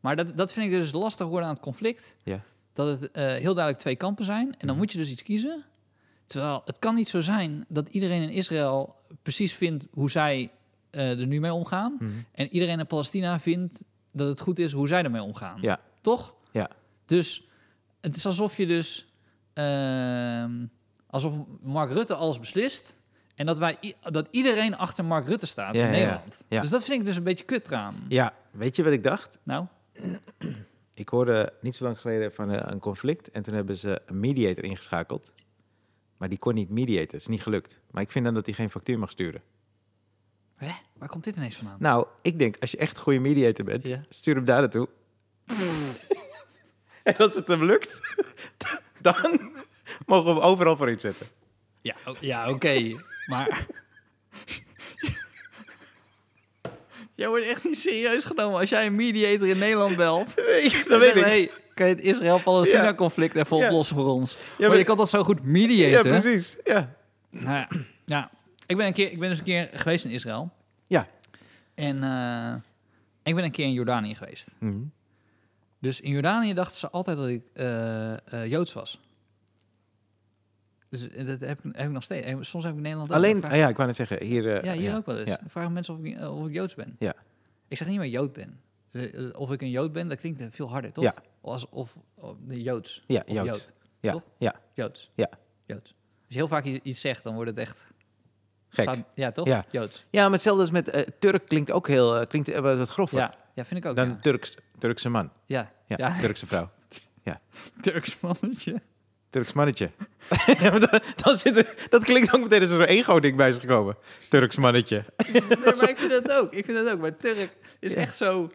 Maar dat, dat vind ik dus lastig worden aan het conflict. Ja. Dat het eh, heel duidelijk twee kampen zijn. En dan Mhm. moet je dus iets kiezen. Terwijl het kan niet zo zijn dat iedereen in Israël precies vindt hoe zij eh, er nu mee omgaan. Mhm. En iedereen in Palestina vindt dat het goed is hoe zij ermee omgaan. Ja. Toch? Ja. Dus het is alsof je dus... ehm, alsof Mark Rutte alles beslist... En dat, wij, dat iedereen achter Mark Rutte staat Ja, in ja. Nederland. Ja. Dus dat vind ik dus een beetje kut eraan. Ja, weet je wat ik dacht? Nou, Ik hoorde niet zo lang geleden van eh, een conflict en toen hebben ze een mediator ingeschakeld. Maar die kon niet mediaten, het is niet gelukt. Maar ik vind dan dat hij geen factuur mag sturen. hè? waar komt dit ineens vandaan? Nou, ik denk, als je echt een goede mediator bent, Ja. stuur hem daar naartoe. en als het hem lukt, dan mogen we hem overal voor inzetten. Ja, o- ja oké. maar... Jij wordt echt niet serieus genomen als jij een mediator in Nederland belt. dat weet ik. Hey, kan je het Israël-Palestina-conflict even Ja. oplossen voor ons? maar maar- je kan toch zo goed Ja, mediaten? precies. Ja. Nou ja, ja. Ik, ben een keer, ik ben dus een keer geweest in Israël. Ja. En eh, ik ben een keer in Jordanië geweest. Mhm. Dus in Jordanië dachten ze altijd dat ik eh, eh, Joods was. Dus eh, dat heb ik, heb ik nog steeds. En Soms heb ik in Nederland ook. Alleen, ah, ja, ik wou net zeggen, hier... eh, ja, hier ook wel eens. Ja. Vragen mensen of ik, eh, of ik Joods ben. Ja. Ik zeg niet meer Jood ben. Eh, eh, Of ik een Jood ben, dat klinkt veel harder, toch? Ja. Als, of, of de Joods. Ja, Joods. Jood. Ja, Toch? ja, Joods. Ja. Joods. Als je heel vaak iets zegt, dan wordt het echt... gek. staat- ja, toch? Ja. Joods. Ja, maar hetzelfde als met eh, Turk klinkt ook heel, eh, klinkt eh, wat grover Ja. ja, vind ik ook. dan ja. Turks, Turkse man. Ja. Ja, Ja. Turkse vrouw. Turks mannetje. Turks mannetje. ja, maar dan, dan zit er, dat klinkt ook meteen als zo'n ego-ding bij is gekomen. Turks mannetje. Nee, maar ik vind het ook. Ik vind het ook. Maar Turk is Ja. echt zo...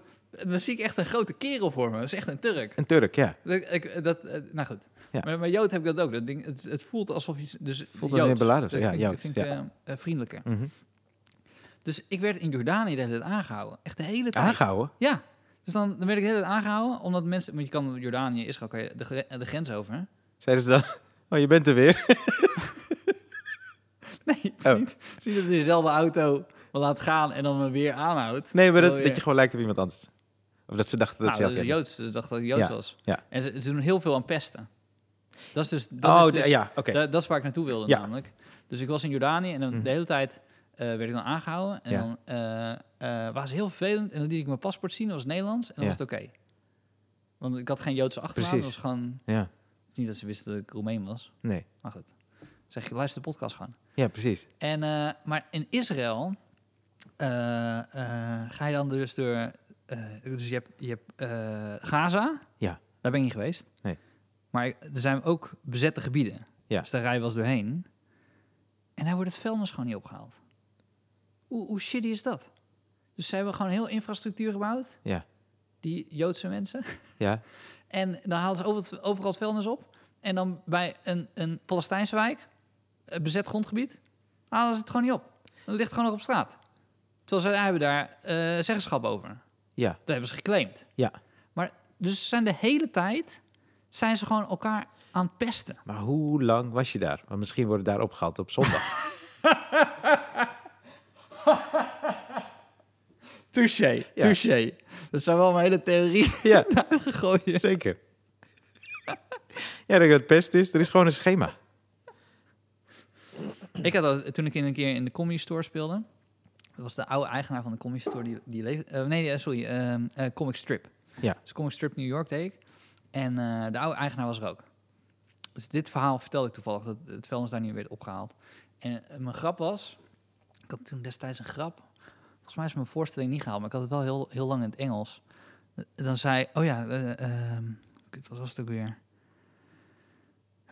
Dan zie ik echt een grote kerel voor me. Dat is echt een Turk. Een Turk, ja. Dat, ik, dat, eh, nou goed. Ja. Maar bij Jood heb ik dat ook. Dat ding, het, het voelt alsof iets... Dus Voelt Joods. meer beladen, Dat ja, vind, ik- Joods, vind ik ja. eh, eh, vriendelijker. Mhm. Dus ik werd in Jordanië de hele tijd aangehouden. Echt de hele tijd. Aangehouden? Ja. Dus dan, dan werd ik de hele tijd aangehouden. Omdat mensen... Want je kan Jordanië, Israël, kan je de grens over. Zeiden ze dan, oh, je bent er weer. Nee, het is Oh. niet, het is niet dat hij dezelfde auto me laat gaan en dan me weer aanhoudt. Nee, maar dat, dat je gewoon lijkt op iemand anders. Of dat ze dachten dat Nou, ze dat. Joods. Ze dachten dat ik Joods Ja, was. ja. En ze, ze doen heel veel aan pesten. Dat is dus, dat oh, is dus ja, oké. da- dat is waar ik naartoe wilde Ja. namelijk. Dus ik was in Jordanië en dan Mhm. de hele tijd eh, werd ik dan aangehouden. En dan eh eh, was het heel vervelend. En dan liet ik mijn paspoort zien, dat was Nederlands. En dan was het oké. Want ik had geen Joodse achternaam. Dat was gewoon... Ja, is niet dat ze wisten dat ik Roemeen was. nee. Maar goed. Zeg je, luister de podcast gewoon. Ja, precies. En, eh, maar in Israël eh, eh, ga je dan dus door... dus je hebt, je hebt Gaza. Ja. Daar ben niet geweest. Nee. Maar er zijn ook bezette gebieden. Ja. Dus daar rij je wel eens doorheen. En daar wordt het vuilnis gewoon niet opgehaald. Hoe, hoe shitty is dat? Dus ze hebben gewoon heel infrastructuur gebouwd. Ja. Die Joodse mensen. Ja, En dan halen ze over overal het vuilnis op. En dan bij een, een Palestijnse wijk, een bezet grondgebied, halen ze het gewoon niet op. Dan ligt het gewoon nog op straat. Terwijl zij hebben daar eh, zeggenschap over. ja, Dat hebben ze geclaimd. ja. Maar dus ze zijn de hele tijd zijn ze gewoon elkaar aan het pesten. Maar hoe lang was je daar? Want misschien wordt het daar opgehaald op zondag. Touché, Ja. touché. Dat zou wel mijn hele theorie ja, gooien. zeker. ja, dat het pest is. Er is gewoon een schema. Ik had dat toen ik in een keer in de comedy store speelde. Dat was de oude eigenaar van de comedy store die, die leefde. eh, nee, eh, sorry, ehm, eh, Comic Strip. Ja. Dus Comic Strip New York deed ik. En eh, de oude eigenaar was er ook. Dus dit verhaal vertelde ik toevallig, dat het vuilnis daar niet werd opgehaald. En mijn grap was, ik had toen destijds een grap. Volgens mij is mijn voorstelling niet gehaald, maar ik had het wel heel, heel lang in het Engels. Dan zei, oh ja, kut, wat was het ook weer?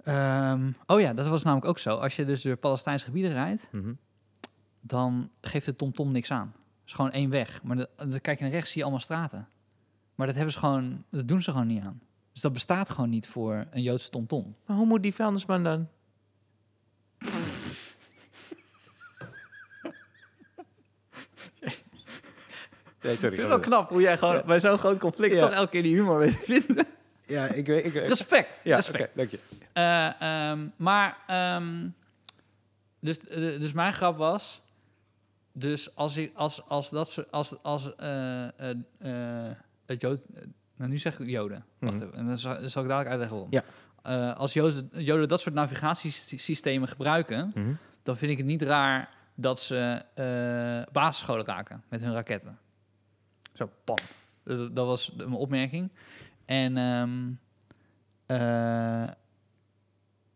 Ehm, oh ja, dat was namelijk ook zo. Als je dus door Palestijnse gebieden rijdt, Mhm. dan geeft de TomTom niks aan. Het is gewoon één weg. Maar de- dan kijk je naar rechts, zie je allemaal straten. Maar dat hebben ze gewoon, dat doen ze gewoon niet aan. Dus dat bestaat gewoon niet voor een Joodse TomTom. Maar hoe moet die vuilnisman dan? Nee, sorry. Ik vind het wel knap hoe jij gewoon bij zo'n groot conflict toch elke keer die humor weet te vinden. Ja, ik weet... Ik, Respect. ja, respect. dank je. Eh, ehm, maar, ehm, dus, eh, dus mijn grap was, dus als ik, als, als dat als, als eh, eh, het Jood, nou nu zeg ik Joden, wacht Mhm. even, en dan zal, dan zal ik dadelijk uitleggen waarom. Ja. Als Joden, Joden dat soort navigatiesystemen gebruiken, Mhm. dan vind ik het niet raar dat ze basisscholen raken met hun raketten. Zo, pam. Dat, dat was mijn opmerking. En ehm eh,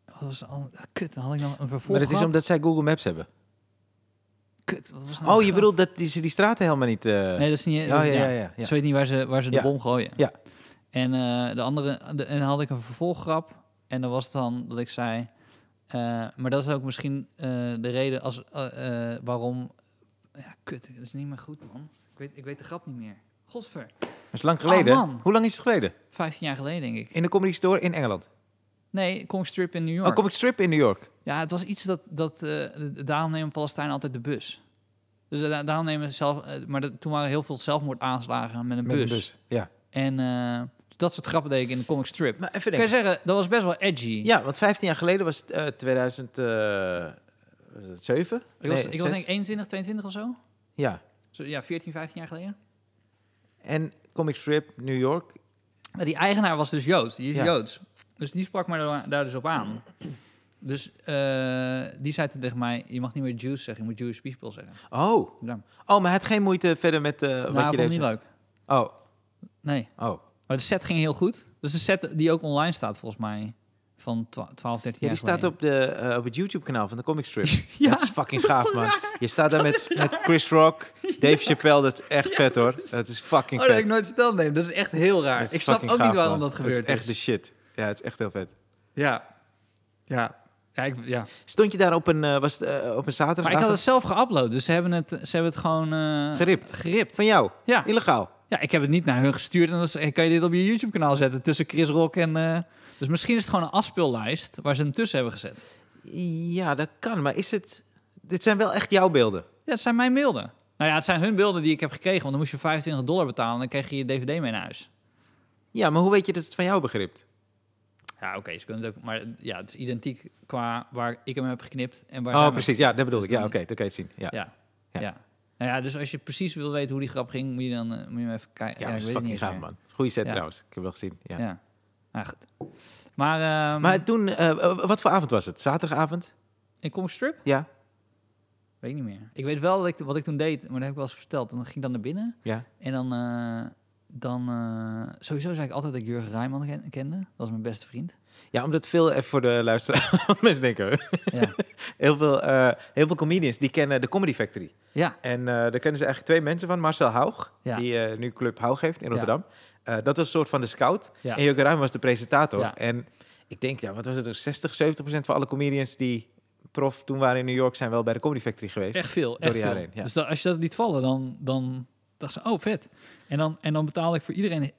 wat was al, ah, kut, dan had ik nog een vervolg. Maar het is omdat zij Google Maps hebben. Kut, wat was nou Oh, je bedoelt dat die, ze die straten helemaal niet... eh, Nee, dat is niet. ja, ja, ja, ja, ja. Ze weet niet waar ze, waar ze de bom gooien. Ja. En eh, de andere, de, en dan had ik een vervolggrap. En dan was dan dat ik zei. eh, maar dat is ook misschien eh, de reden als, waarom. Ja, kut, dat is niet meer goed, man. Ik weet, ik weet de grap niet meer. Godver. Dat is lang geleden. Oh, man. Hoe lang is het geleden? 15 jaar geleden, denk ik. In de Comedy Store in Engeland. Nee, Comic Strip in New York. Oh, Comic Strip in New York. Ja, het was iets dat, dat uh, daarom nemen Palestijnen altijd de bus. Dus da daarom nemen ze zelf, uh, maar dat, toen waren heel veel zelfmoordaanslagen met een Met bus. een bus, ja. En dat soort grappen deed ik in de comic strip. Maar even Kan je zeggen, dat was best wel edgy. Ja, want 15 jaar geleden was het uh, 2007. Ik was, ik was denk ik 21, 22 of zo. Ja. Ja, 14, 15 jaar geleden. En comic strip New York. Maar die eigenaar was dus Joods. Die is ja. Joods. Dus die sprak me daar, dus op aan. Dus uh, die zei toen tegen mij: Je mag niet meer Jews zeggen, je moet Jewish people zeggen. Oh. Ja. Oh, maar het geen moeite verder met. Uh, nou, wat je vond het niet leuk. Oh. Nee. Oh. Maar de set ging heel goed. Dus de set die ook online staat, volgens mij. Van 12, 13 ja, jaar die staat op, de, uh, op het YouTube-kanaal van de Comic Strip. ja, dat is fucking gaaf, is man. Raar. Je staat daar met, met Chris Rock, Dave Chappelle. Dat is echt ja, vet, hoor. Dat is fucking oh, vet. dat heb ik nooit verteld, nee. Dat is echt heel raar. Ik snap ook gaaf, niet waarom man. dat gebeurt. Dat is echt de shit. Ja, het is echt heel vet. Ja. Ja. Ja, ik, ja. Stond je daar op een, uh, was uh, op een zaterdag? Maar ik had het zelf geüpload, dus ze hebben het, ze hebben het gewoon... Geript. geript. Van jou? Ja. Illegaal? Ja, ik heb het niet naar hun gestuurd. En dan kan je dit op je YouTube-kanaal zetten tussen Chris Rock en... Dus misschien is het gewoon een afspeellijst waar ze hem tussen hebben gezet. Ja, dat kan. Maar is het... Dit zijn wel echt jouw beelden? Ja, het zijn mijn beelden. Nou ja, het zijn hun beelden die ik heb gekregen. Want dan moest je 25 dollar betalen en dan kreeg je je DVD mee naar huis. Ja, maar hoe weet je dat het van jou begript? Ja, oké, okay, ze kunnen het ook, maar ja, het is identiek qua waar ik hem heb geknipt en waar. Oh, precies, ja, dat bedoel dus ik. Ja, oké, okay, dan kan je het zien. Ja. Ja. ja. ja. Nou ja, dus als je precies wil weten hoe die grap ging, moet je dan uh, moet je even kijken. Ja, ja dat is fucking gaaf, man. Goeie set ja. trouwens. Ik heb wel gezien. Ja. ja. Nou, goed. Maar, ehm, Maar toen, eh, wat voor avond was het? Zaterdagavond? in Comic Strip? Ja. Weet ik niet meer. Ik weet wel dat ik, wat ik toen deed, maar dat heb ik wel eens verteld. Dan ging ik dan naar binnen Ja. en dan... eh, dan eh, sowieso zei ik altijd dat ik Jurgen Rijman ken- kende. Dat was mijn beste vriend. Ja, omdat veel, even voor de luisteraar, want mensen denken, Ja. heel veel, heel veel comedians die kennen de Comedy Factory. ja. En eh, daar kennen ze eigenlijk twee mensen van. Marcel Haug, Ja. die nu Club Haug heeft in Rotterdam. Eh, dat was een soort van de scout. Ja. En Jurgen Ruim was de presentator. Ja. En ik denk, ja, wat was het? nou, 60, 70 procent van alle comedians die prof toen waren in New York... zijn wel bij de Comedy Factory geweest. Echt veel, Door echt veel. heen, ja. Dus dat, als je dat liet vallen, dan, dan dacht ze, oh vet. En dan, en dan betaalde ik voor iedereen,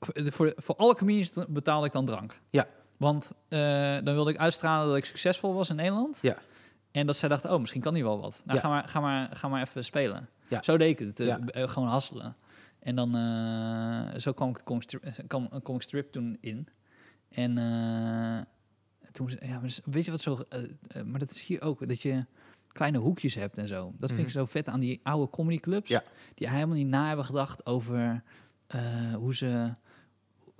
voor, voor, voor alle comedians betaalde ik dan drank. Ja. Want eh, dan wilde ik uitstralen dat ik succesvol was in Nederland. Ja. En dat zij dachten, oh, misschien kan die wel wat. Nou, Ja. ga, maar, ga, maar, ga maar even spelen. Ja. Zo deed ik het, Ja. eh, gewoon hasselen. En dan, eh, zo kwam ik comic strip, eh, kwam een comic strip toen in. En eh, toen, ja, weet je wat zo, eh, eh, maar dat is hier ook, dat je kleine hoekjes hebt en zo. Dat vind ik Mhm. zo vet aan die oude comedyclubs. Ja. Die helemaal niet na hebben gedacht over eh, hoe ze,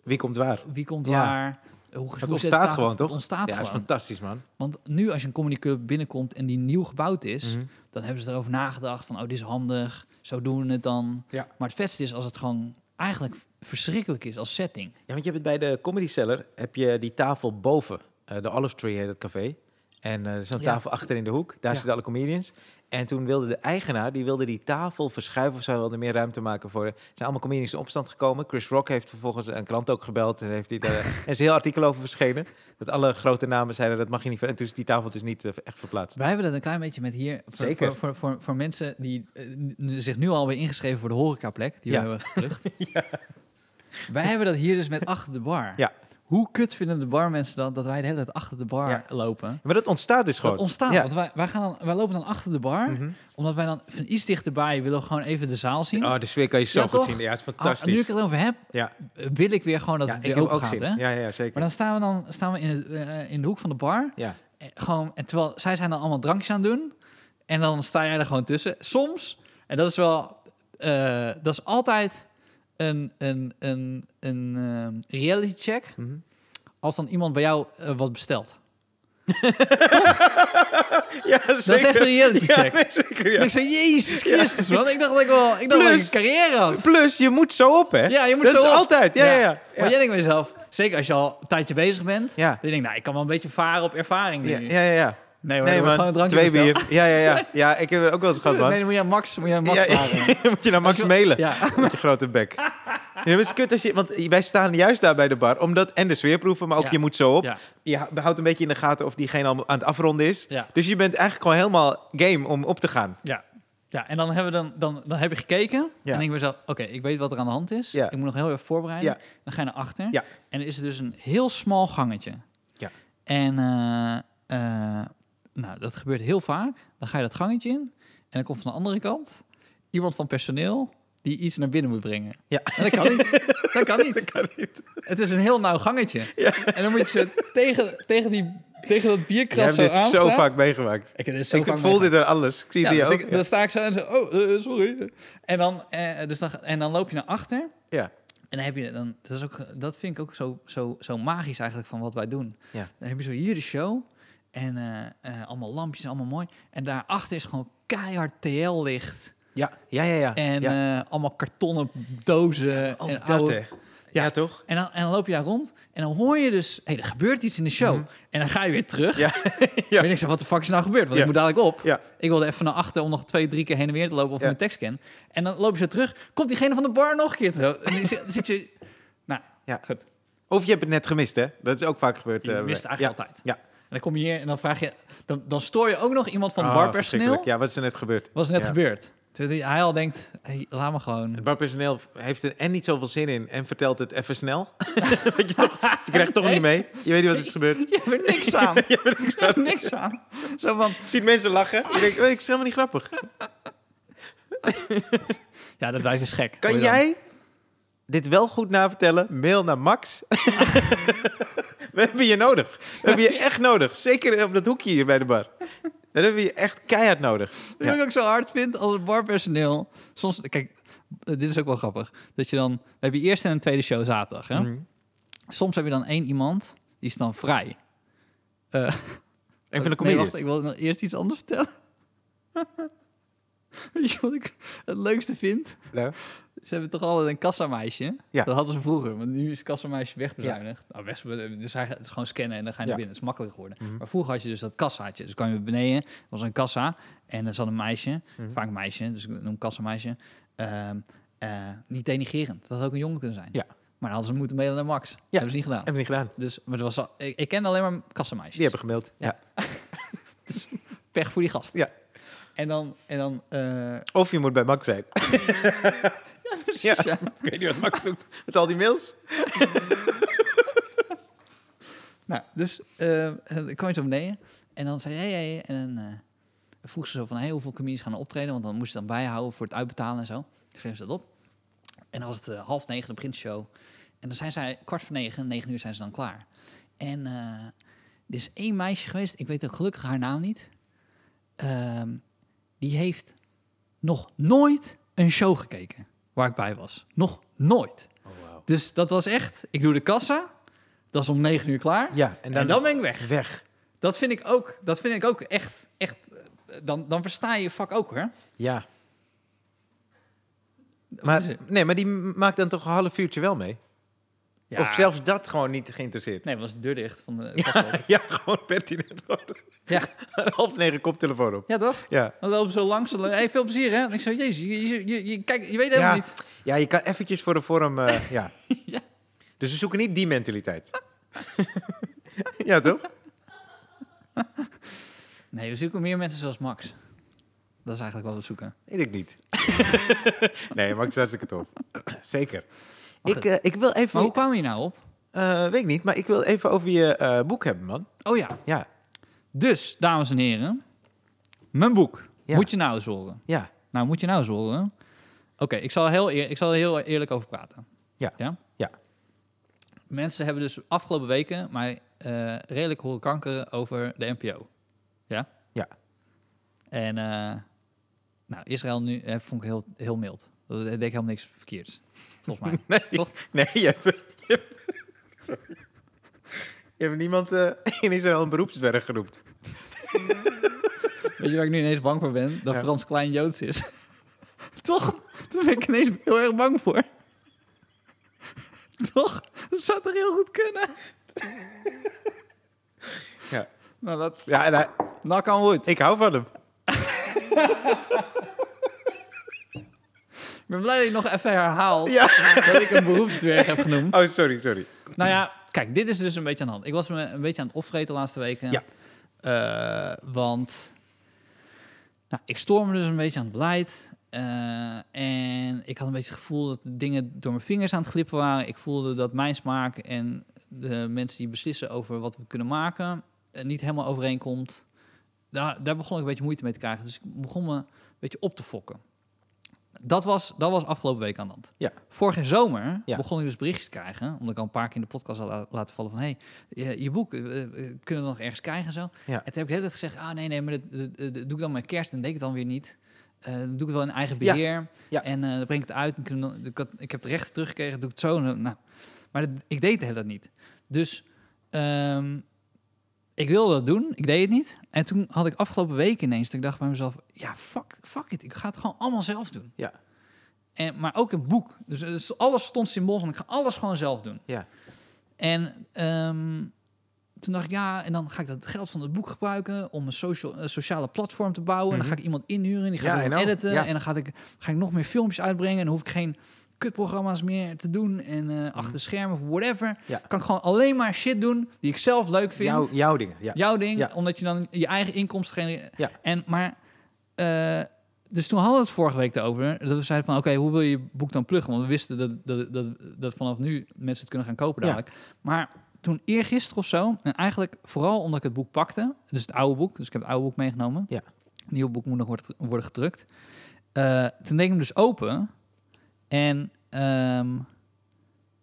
Wie komt waar? wie komt Ja. waar. Hoe, hoe ze ontstaat gewoon, toch? Het ontstaat Ja, dat is gewoon. fantastisch, man. Want nu als je een comedyclub binnenkomt en die nieuw gebouwd is, Mhm. dan hebben ze erover nagedacht van, oh, dit is handig, zo doen we het dan. Ja. Maar het vetste is als het gewoon eigenlijk verschrikkelijk is als setting. Ja, want je hebt het bij de Comedy Cellar, heb je die tafel boven. eh, de Olive Tree heet het café. En eh, er is zo'n Ja. tafel achter in de hoek. Daar Ja. zitten alle comedians. En toen wilde de eigenaar, die wilde die tafel verschuiven of zo, wilde meer ruimte maken voor. Er zijn allemaal comedians in opstand gekomen. Chris Rock heeft vervolgens een krant ook gebeld en heeft hij daar er is een heel artikel over verschenen. Dat alle grote namen zeiden dat mag je niet. En toen is die tafel dus niet eh, echt verplaatst. Wij hebben dat een klein beetje met hier. Voor, Zeker. Voor, voor, voor, voor mensen die eh, zich nu alweer ingeschreven voor de horecaplek, die Ja. we hebben gevlucht. Wij hebben dat hier dus met achter de bar. Ja. Hoe kut vinden de barmensen dan dat wij de hele tijd achter de bar Ja. lopen? Maar dat ontstaat dus gewoon. Dat ontstaat, Ja. want wij, wij, gaan dan, wij lopen dan achter de bar, Mhm. omdat wij dan van iets dichterbij willen gewoon even de zaal zien. Oh, de sfeer kan je zo Ja, goed toch? zien. Ja, het is Ah, fantastisch. nu ik het erover heb, ja, wil ik weer gewoon dat het ik weer open ook gaat. zin. Hè? Ja, ja, zeker. Maar dan staan we dan staan we in, het, eh, in de hoek van de bar. Ja. Eh, Gewoon, en terwijl zij zijn dan allemaal drankjes aan het doen. En dan sta jij er gewoon tussen. Soms, en dat is wel, eh, dat is altijd een, een, een, een eh, reality check. Mhm. Als dan iemand bij jou eh, wat bestelt. Ja, zeker. Dat is echt een reality check. zeker, ja. En ik zei, Jezus Christus, man. Ik dacht dat ik wel, ik dacht dat ik een carrière had. Plus, je moet zo op, hè? Ja, je moet dat zo is op. altijd. Ja, ja, ja. Maar jij denkt bij jezelf, zeker als je al een tijdje bezig bent. Ja. Dan denk ik, nou, ik kan wel een beetje varen op ervaring nu. Ja, ja, ja. Nee hoor, Nee, er wordt man. gewoon een drankje Twee bier. Ja, ja, ja. Ja, ik heb het ook wel eens gehad, man. Nee, dan moet je aan Max, moet je aan Max ja, moet je naar Max mailen. Ja. Met je grote bek. Ja, maar het is kut als je... Want wij staan juist daar bij de bar. Omdat, en de sfeerproeven, maar ook Ja. je moet zo op. Ja. Je houdt een beetje in de gaten of diegene al aan het afronden is. Ja. Dus je bent eigenlijk gewoon helemaal game om op te gaan. Ja. Ja, en dan, hebben we dan, dan, dan heb je gekeken. Ja. En denk ik mezelf, oké, ik weet wat er aan de hand is. Ja. Ik moet nog heel even voorbereiden. Ja. Dan ga je naar achter. Ja. En dan is het dus een heel smal gangetje. Ja. En eh, eh, nou, dat gebeurt heel vaak. Dan ga je dat gangetje in. En dan komt van de andere kant iemand van personeel die iets naar binnen moet brengen. Ja. En dat kan niet. Dat kan niet. kan niet. Het is een heel nauw gangetje. En dan moet je tegen, tegen, die, tegen dat bierkrat hebt zo dit zo aanstaan. vaak meegemaakt. Ik heb dit zo ik vaak voel dit aan alles. Ik zie ja, het hier dus ook. ik, dan sta ik zo en zo, oh, eh, sorry. En dan, eh, dus dan, en dan loop je naar achter. ja. En dan heb je, dan, dat, is ook, dat vind ik ook zo, zo, zo magisch eigenlijk van wat wij doen. Ja. Dan heb je zo hier de show. En eh, eh, allemaal lampjes, allemaal mooi. En daarachter is gewoon keihard TL-licht. Ja, ja, ja. ja. En ja. eh, allemaal kartonnen dozen. Oh, en dat, oude. Ja, toch? en dan, en dan loop je daar rond. En dan hoor je dus, hé, hey, er gebeurt iets in de show. En dan ga je weer terug. Mhm. Ja. ja. En ik zeg, wat de fuck is nou gebeurd? Want Ja. ik moet dadelijk op. Ja. Ik wilde even naar achter om nog twee, drie keer heen en weer te lopen of mijn tekst ken. En dan loop je zo terug. Komt diegene van de bar nog een keer terug. En dan zit, je... Nou, Ja. goed. Of je hebt het net gemist, hè? Dat is ook vaak gebeurd. Je mist eigenlijk altijd. Ja. En dan kom je hier en dan vraag je... Dan, dan stoor je ook nog iemand van het Ah, barpersoneel. Ja, wat is er net gebeurd? Wat is er net Ja. gebeurd? Terwijl hij al denkt, hey, laat me gewoon... Het barpersoneel heeft er en niet zoveel zin in en vertelt het even snel. Je, toch, je krijgt toch niet mee. Je weet niet wat er is gebeurd. Je hebt er niks aan. Je hebt er niks aan. Zo van, ziet mensen lachen. Je denkt, oh, ik is helemaal niet grappig. ja, dat wijf is gek. Kan jij dit wel goed navertellen? Mail naar Max. We hebben je nodig. We hebben je echt nodig. Zeker op dat hoekje hier bij de bar. Dan hebben we je echt keihard nodig. Wat ik ook zo hard vind als barpersoneel. Soms, kijk, eh, dit is ook wel grappig. Dat je dan, we hebben je eerste en een tweede show zaterdag. Hè? Mhm. soms heb je dan één iemand, die is dan vrij. Eh, Een van de nee, comedians. wacht, ik wil nog eerst iets anders vertellen. Weet je wat ik het leukste vind? Ze hebben toch altijd een kassameisje? Ja. Dat hadden ze vroeger, want nu is kassameisje wegbezuinigd. Nou, weg, dus hij, het is gewoon scannen en dan ga je Ja. naar binnen. Het is makkelijker geworden. Mhm. Maar vroeger had je dus dat kassaatje. Dus kwam je beneden, was een kassa en er zat een meisje, Mhm. vaak een meisje, dus ik noem kassameisje. Ehm eh, niet denigerend, dat had ook een jongen kunnen zijn. Ja. Maar dan hadden ze moeten mailen naar Max. Dat hebben ze niet gedaan. hebben we niet gedaan. Dus, maar het was al, ik, ik kende alleen maar kassameisjes. Die hebben gemaild. Ja. Ja. Dus pech voor die gast. Ja. En dan, en dan eh, Of je moet bij Max zijn. ja, precies, Ja. ja. Ik weet niet wat Max doet met al die mails. Nou, dus eh, dan kwam je zo beneden en dan zei hij, hey, hey, en dan eh, vroeg ze zo van, hey, hoeveel comedians gaan er optreden? Want dan moest je dan bijhouden voor het uitbetalen en zo. Dan schreven ze dat op. En dan was het eh, half negen, de printshow. En dan zijn zij kwart voor negen, negen uur zijn ze dan klaar. En eh, er is één meisje geweest, ik weet gelukkig haar naam niet. Ehm, die heeft nog nooit een show gekeken waar ik bij was. Nog nooit. Oh, wow. Dus dat was echt, ik doe de kassa, dat is om negen uur klaar. Ja, En dan, ben ik weg. weg. Dat vind ik ook, dat vind ik ook echt, echt eh, dan, dan versta je je vak ook hoor. Ja. Wat Maar, nee, maar die maakt dan toch een half uurtje wel mee? Ja. Of zelfs dat gewoon niet geïnteresseerd? Nee, was de deur dicht van de. Ja, ja gewoon pertinent. Ja. half negen koptelefoon op. ja, toch? Ja. Dan lopen ze zo langs. Hey, veel plezier hè. En ik zo, jezus, je, je, je, kijk, je weet helemaal Ja. niet. ja, je kan eventjes voor de vorm... eh, ja. Ja. Dus we zoeken niet die mentaliteit. ja, toch? Nee, we zoeken meer mensen zoals Max. Dat is eigenlijk wat we zoeken. Ik niet. nee, Max is hartstikke tof. Zeker. Ik, eh, ik wil even... Maar hoe we hier nou op? Eh, weet ik niet, maar ik wil even over je eh, boek hebben, man. Oh ja. Ja, Dus, dames en heren. Mijn boek. Ja. Moet je nou eens horen. ja, Nou, moet je nou eens horen. Oké, ik, zal heel eer- ik zal er heel eerlijk over praten. Ja. ja? Ja. Mensen hebben dus afgelopen weken mij redelijk horen kankeren over de NPO. Ja? Ja. En nou, Israël nu eh, vond ik heel, heel mild. Dat deed ik helemaal niks verkeerds. Volgens mij. Nee, Toch? nee je hebt, je hebt, sorry. Je hebt niemand eh, in Israël een beroepsdwerg genoemd. Weet je waar ik nu ineens bang voor ben? Dat Ja. Frans Klein Joods is. Toch? Daar ben ik ineens heel erg bang voor. Toch? Dat zou toch heel goed kunnen? Ja, Nou, dat... ja en hij- Knock on wood. ik hou van hem. Ik ben blij dat je nog even herhaalt Ja. dat ik een beroepsdwerg heb genoemd. Oh, sorry, sorry. Nou ja, kijk, dit is dus een beetje aan de hand. Ik was me een beetje aan het opvreten de laatste weken. Ja. Eh, want nou, ik stoor me dus een beetje aan het beleid. Eh, en ik had een beetje het gevoel dat dingen door mijn vingers aan het glippen waren. Ik voelde dat mijn smaak en de mensen die beslissen over wat we kunnen maken... eh, niet helemaal overeenkomt. Daar, daar begon ik een beetje moeite mee te krijgen. Dus ik begon me een beetje op te fokken. Dat was, dat was afgelopen week aan de hand. Ja. Vorige zomer Ja. begon ik dus berichtjes te krijgen, omdat ik al een paar keer in de podcast had la- laten vallen van, hey, je, je boek, eh, eh, kunnen we nog ergens krijgen en zo. Ja. En toen heb ik de hele tijd gezegd, ah nee, nee, maar dat, dat- dat doe ik dan met kerst en deed ik het dan weer niet. Eh, dan doe ik het wel in eigen beheer Ja. en eh, dan breng ik het uit. En ik, had- ik heb de rechten teruggekregen, doe ik het zo. Nou, maar dat- ik deed het tijd niet. Dus ehm, ik wilde dat doen, ik deed het niet. En toen had ik afgelopen week ineens, dat ik dacht bij mezelf, ja, fuck, fuck it, ik ga het gewoon allemaal zelf doen. Ja, En, maar ook een boek. Dus, dus alles stond symbool van ik ga alles gewoon zelf doen. ja, En ehm, toen dacht ik, ja, en dan ga ik dat geld van het boek gebruiken om een, social, een sociale platform te bouwen. En dan ga ik iemand inhuren, die Mhm. Ja, gaat know. editen. Ja. En dan ga ik, ga ik nog meer filmpjes uitbrengen. En dan hoef ik geen kutprogramma's meer te doen. En eh, achter de schermen of whatever. Mhm. Ja. Kan ik gewoon alleen maar shit doen die ik zelf leuk vind. Jouw, jouw dingen. Ja. Jouw ding, Ja. omdat je dan je eigen inkomsten genereert. Ja. En, maar, eh, dus toen hadden we het vorige week erover. Dat we zeiden van, oké, hoe wil je je boek dan pluggen? Want we wisten dat, dat, dat, dat vanaf nu mensen het kunnen gaan kopen Ja. dadelijk. Maar toen eergisteren of zo, en eigenlijk vooral omdat ik het boek pakte, dus het oude boek, dus ik heb het oude boek meegenomen. Ja. Het nieuwe boek moet nog worden, gedrukt. Eh, toen deed ik hem dus open. En ehm,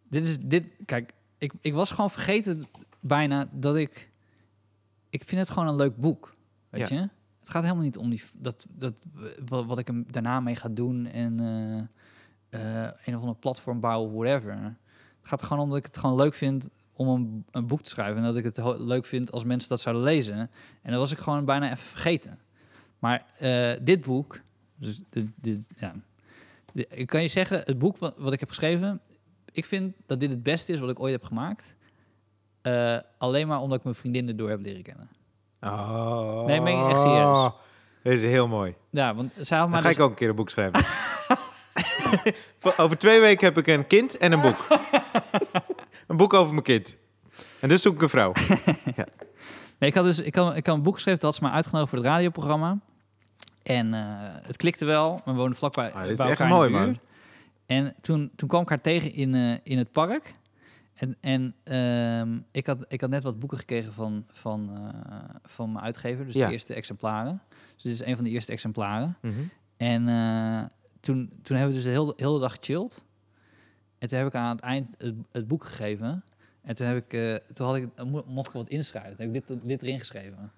dit is, dit, kijk, ik, ik was gewoon vergeten bijna dat ik, ik vind het gewoon een leuk boek, weet Ja. je? Het gaat helemaal niet om die, dat, dat, wat, ik hem daarna mee ga doen en eh, eh, een of ander platform bouwen, whatever. Het gaat gewoon om dat ik het gewoon leuk vind om een, een boek te schrijven. En dat ik het leuk vind als mensen dat zouden lezen. En dat was ik gewoon bijna even vergeten. Maar eh, dit boek, dus dit, ja. Ik kan je zeggen, het boek wat, ik heb geschreven, ik vind dat dit het beste is wat ik ooit heb gemaakt. Alleen maar omdat ik mijn vriendin erdoor heb leren kennen. Oh. Nee, meen ik echt serieus. Dit is heel mooi. Ja, want zij had Dan mij ga dus- ik ook een keer een boek schrijven. Over twee weken heb ik een kind en een boek. een boek over mijn kind. En dus zoek ik een vrouw. Nee, ik had dus ik had, ik had een boek geschreven, dat had ze mij uitgenodigd voor het radioprogramma. En eh, het klikte wel. We woonden vlakbij Ah, dit is echt mooi, man. En toen, toen kwam ik haar tegen in, eh, in het park. En, en ehm, ik, had, ik had net wat boeken gekregen van, van, eh, van mijn uitgever. Dus Ja. de eerste exemplaren. Dus dit is een van de eerste exemplaren. Mhm. En eh, toen, toen hebben we dus de hele, hele dag gechilled. En toen heb ik aan het eind het, het boek gegeven. En toen, heb ik, eh, toen had ik, mo- mocht ik wat inschrijven. Toen heb ik dit, dit erin geschreven.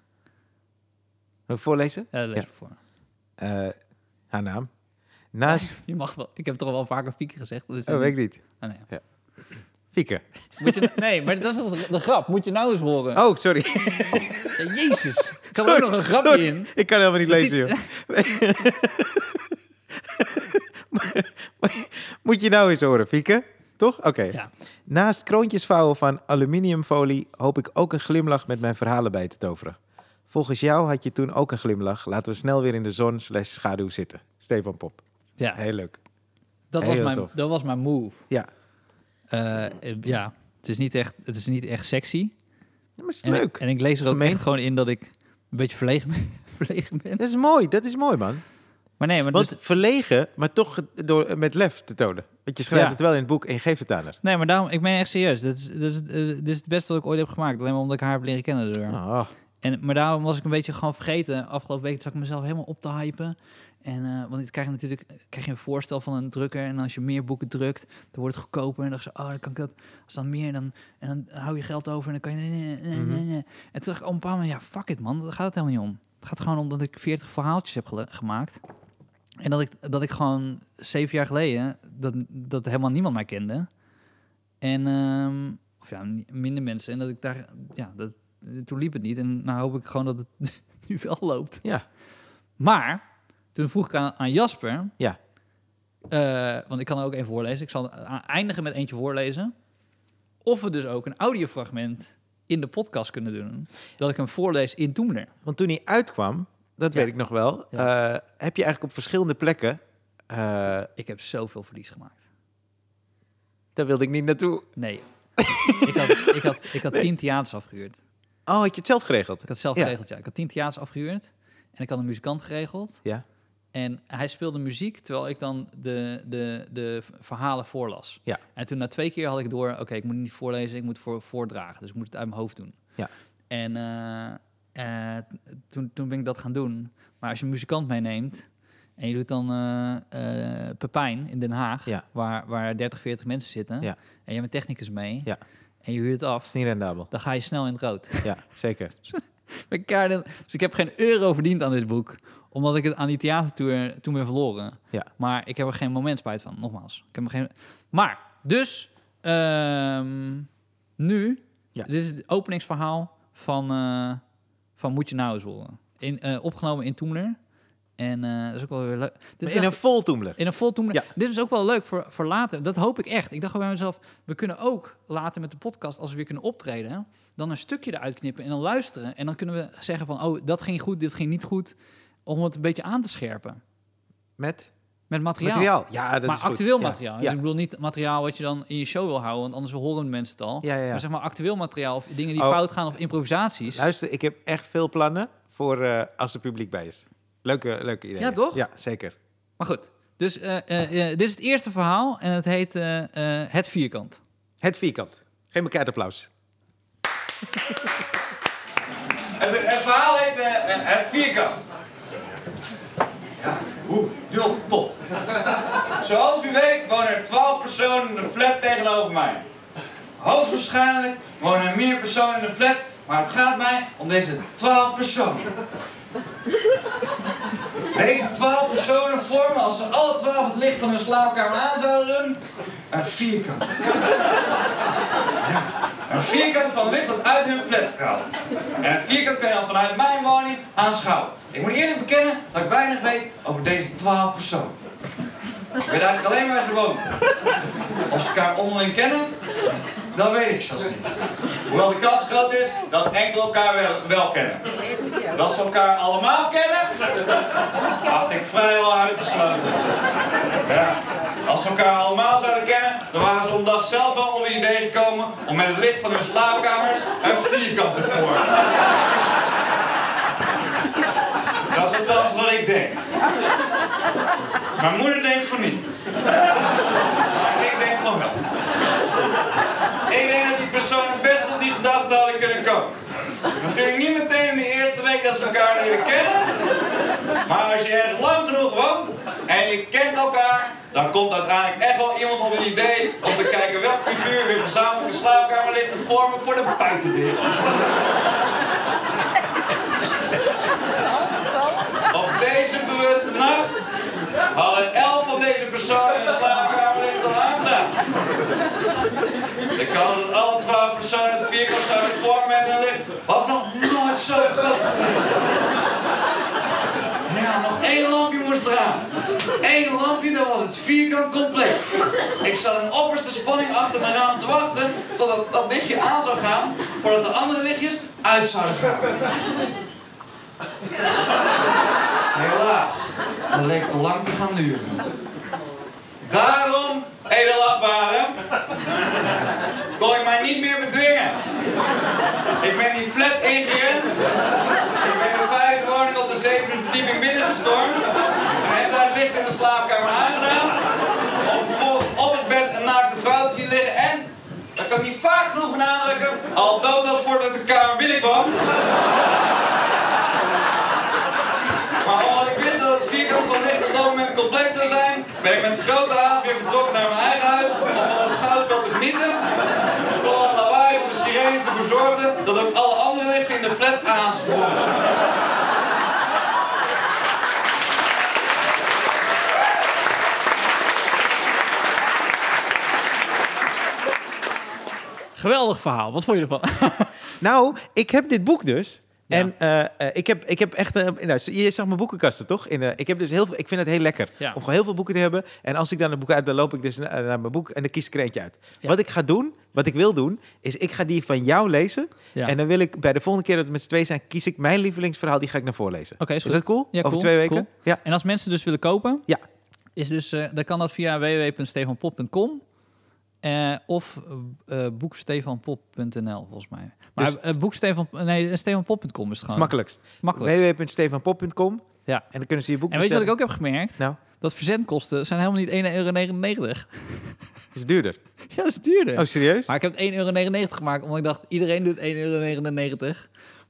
Wil ik voorlezen? Ja, dat lees Ja. ik voor. Haar naam. Naast... Je mag wel. Ik heb toch wel vaker Fieke gezegd. Dus Oh, weet ik niet. Ah, nee. ja. Fieke. Moet je, nee, maar dat is de grap. Moet je nou eens horen. Oh, sorry. Ja, Jezus. Ik had er Sorry, ook nog een grapje sorry. in. Ik kan helemaal niet lezen, joh. Moet je nou eens horen, Fieke? Toch? Oké. Ja. Naast kroontjes vouwen van aluminiumfolie hoop ik ook een glimlach met mijn verhalen bij te toveren. Volgens jou had je toen ook een glimlach. Laten we snel weer in de zon slash schaduw zitten. Stefan Pop. Ja, Heel leuk. dat was, mijn, tof. dat was mijn move. Ja. Eh, eh, ja, het is, niet echt, het is niet echt sexy. Ja, maar is het En, leuk. en ik lees er ook echt gewoon in dat ik een beetje verlegen ben. verlegen ben. Dat is mooi. Dat is mooi, man. Maar nee, maar Want dus, verlegen, maar toch door, met lef te tonen. Want je schrijft Ja. het wel in het boek en je geeft het aan haar. nee, maar daarom, ik ben echt serieus. Dit is, dit, is, dit is het beste wat ik ooit heb gemaakt. Alleen maar omdat ik haar heb leren kennen erdoor. Oh. En, maar daarom was ik een beetje gewoon vergeten. Afgelopen week zag ik mezelf helemaal op te hypen. En, eh, want ik krijg natuurlijk krijg je een voorstel van een drukker. En als je meer boeken drukt, dan wordt het goedkoper. En dan dacht ik, oh, dan kan ik dat. Als dan meer, dan, en dan hou je geld over. En dan kan je. Nee, nee, nee, nee, nee. En toen dacht ik op een moment, ja, fuck it, man. Daar gaat het helemaal niet om. Het gaat gewoon om dat ik 40 verhaaltjes heb gemaakt. En dat ik, dat ik gewoon zeven jaar geleden, dat, dat helemaal niemand mij kende. En, ehm, of ja, minder mensen. En dat ik daar, ja, dat, toen liep het niet. En nou hoop ik gewoon dat het nu wel loopt. Ja. Maar toen vroeg ik aan, aan Jasper. Ja. eh, want ik kan er ook even voorlezen. Ik zal eindigen met eentje voorlezen. Of we dus ook een audiofragment in de podcast kunnen doen. Dat ik hem voorlees in Toemler. Want toen hij uitkwam, dat Ja. weet ik nog wel, Ja. eh, heb je eigenlijk op verschillende plekken... eh, Ik heb zoveel verlies gemaakt. daar wilde ik niet naartoe. Nee. ik had, ik had, ik had tien theaters afgehuurd. Oh, had je het zelf geregeld? Ik had zelf Ja. geregeld, ja. Ik had tien theaters afgehuurd. En ik had een muzikant geregeld. Ja. En hij speelde muziek terwijl ik dan de, de, de verhalen voorlas. Ja. En toen na twee keer had ik door, oké, ik moet niet voorlezen, ik moet voor, voordragen. Dus ik moet het uit mijn hoofd doen. Ja. En eh, eh, toen, toen ben ik dat gaan doen. Maar als je een muzikant meeneemt en je doet dan eh, Pepijn in Den Haag, Ja. waar, waar 30, 40 mensen zitten, Ja. en je hebt een technicus mee, Ja. en je huurt het af, is niet rendabel. dan ga je snel in het rood. Ja, zeker. Dus ik heb geen euro verdiend aan dit boek. Omdat ik het aan die theatertour toen ben verloren. Ja. Maar ik heb er geen moment spijt van. Nogmaals. Ik heb er geen... Maar, dus... ehm, nu... Ja. Dit is het openingsverhaal van, eh, van Moet je nou eens horen. In, eh, opgenomen in Toemler. En eh, dat is ook wel weer leuk. Dit In een vol toemler. in een vol Toemler. Ja. Dit is ook wel leuk voor, voor later. Dat hoop ik echt. Ik dacht bij mezelf, we kunnen ook later met de podcast, als we weer kunnen optreden, dan een stukje eruit knippen en dan luisteren. En dan kunnen we zeggen van, oh, dat ging goed, dit ging niet goed. Om het een beetje aan te scherpen. Met Met materiaal. materiaal. Ja, dat maar is goed. actueel Ja. materiaal. Dus ik bedoel niet materiaal wat je dan in je show wil houden, want anders horen mensen het al. Ja, ja, ja. Maar zeg maar actueel materiaal of dingen die Oh. fout gaan of improvisaties. Luister, ik heb echt veel plannen voor eh, als er publiek bij is. Leuke, leuke idee. Ja, toch? Ja, zeker. Maar goed, dus eh, eh, dit is het eerste verhaal en het heet eh, eh, Het Vierkant. Het vierkant. Geef elkaar het applaus. Het, het verhaal heet Het Vierkant. Ja? Heel tof. Zoals u weet wonen er 12 personen in de flat tegenover mij. Hoogstwaarschijnlijk wonen er meer personen in de flat, maar het gaat mij om deze 12 personen. Deze 12 personen vormen, als ze alle 12 het licht van hun slaapkamer aan zouden doen, een vierkant. Een vierkant van licht dat uit hun flat straalt. En het vierkant kun je dan vanuit mijn woning aanschouwen. Ik moet eerlijk bekennen dat ik weinig weet over deze twaalf personen. Ik weet eigenlijk alleen waar ze wonen. Of ze elkaar onderling kennen, dat weet ik zelfs niet. Hoewel de kans groot is dat enkele elkaar wel, wel kennen. Dat ze elkaar allemaal kennen, acht ik vrijwel uitgesloten. Ja. Als ze elkaar allemaal zouden kennen, dan waren ze om dag zelf wel op het idee gekomen om met het licht van hun slaapkamers een vierkant te vormen. Dat is althans wat ik denk. Mijn moeder denkt van niet. Maar ik denk van wel. Ik denk dat die personen best op die gedachte hadden kunnen komen. Natuurlijk niet meteen in de eerste week dat ze elkaar leren kennen. Maar als je ergens lang genoeg woont en je kent elkaar, dan komt uiteindelijk echt wel iemand op het idee om te kijken welk figuur weer gezamenlijke slaapkamer ligt te vormen voor de buitenwereld. Op deze bewuste nacht hadden elf van deze personen een slaapkamerlicht al aangedaan. De kans dat alle twaalf personen het vierkant zouden vormen een licht was nog nooit zo groot geweest. Ja, nog één lampje moest eraan. Eén lampje, dan was het vierkant compleet. Ik zat in opperste spanning achter mijn raam te wachten totdat dat lichtje aan zou gaan voordat de andere lichtjes uit zouden gaan. Helaas, dat leek te lang te gaan duren. Daarom, edelachtbare, kon ik mij niet meer bedwingen. Ik ben die flat ingerend. Ik ben de vijfde woning op de zevende verdieping binnengestormd. En heb daar het licht in de slaapkamer aangedaan. Om vervolgens op het bed een naakte vrouw te zien liggen. En, dat kan ik niet vaak genoeg benadrukken, al dood als voordat de kamer binnenkwam. Maar omdat ik wist dat het vierkant van licht op dat moment compleet zou zijn, ben ik met grote haast weer vertrokken naar mijn eigen huis om van het schouwspel te genieten. Tot het lawaai van de sirenes ervoor zorgde dat ook alle andere lichten in de flat aansprongen. Geweldig verhaal. Wat vond je ervan? Nou, ik heb dit boek dus. En eh, eh, ik, heb, ik heb echt... eh, nou, je zag mijn boekenkasten, toch? In, ik, heb dus heel veel, ik vind het heel lekker om gewoon heel veel boeken te hebben. En als ik dan een boek uit, dan loop ik dus naar, naar mijn boek en dan kies ik er eentje uit. Wat ik ga doen, wat ik wil doen, is ik ga die van jou lezen. Ja. En dan wil ik bij de volgende keer dat we met z'n twee zijn, kies ik mijn lievelingsverhaal, die ga ik naar voorlezen. Oké, is dat cool? Ja, Over cool, twee weken? cool. Ja. En als mensen dus willen kopen, Ja. is dus, dan kan dat via www.stefanpop.com eh, of eh boekstefanpop.nl volgens mij. Maar Dus- eh, nee, stefanpop.com is het Dat is gewoon. makkelijkst. makkelijk. www.stefanpop.com Ja. En dan kunnen ze je boek En weet je wat ik ook heb gemerkt? Nou, Dat verzendkosten zijn helemaal niet 1,99 euro. is duurder. ja, dat is duurder. Oh, serieus? Maar ik heb het 1,99 euro gemaakt, omdat ik dacht, iedereen doet 1,99 euro.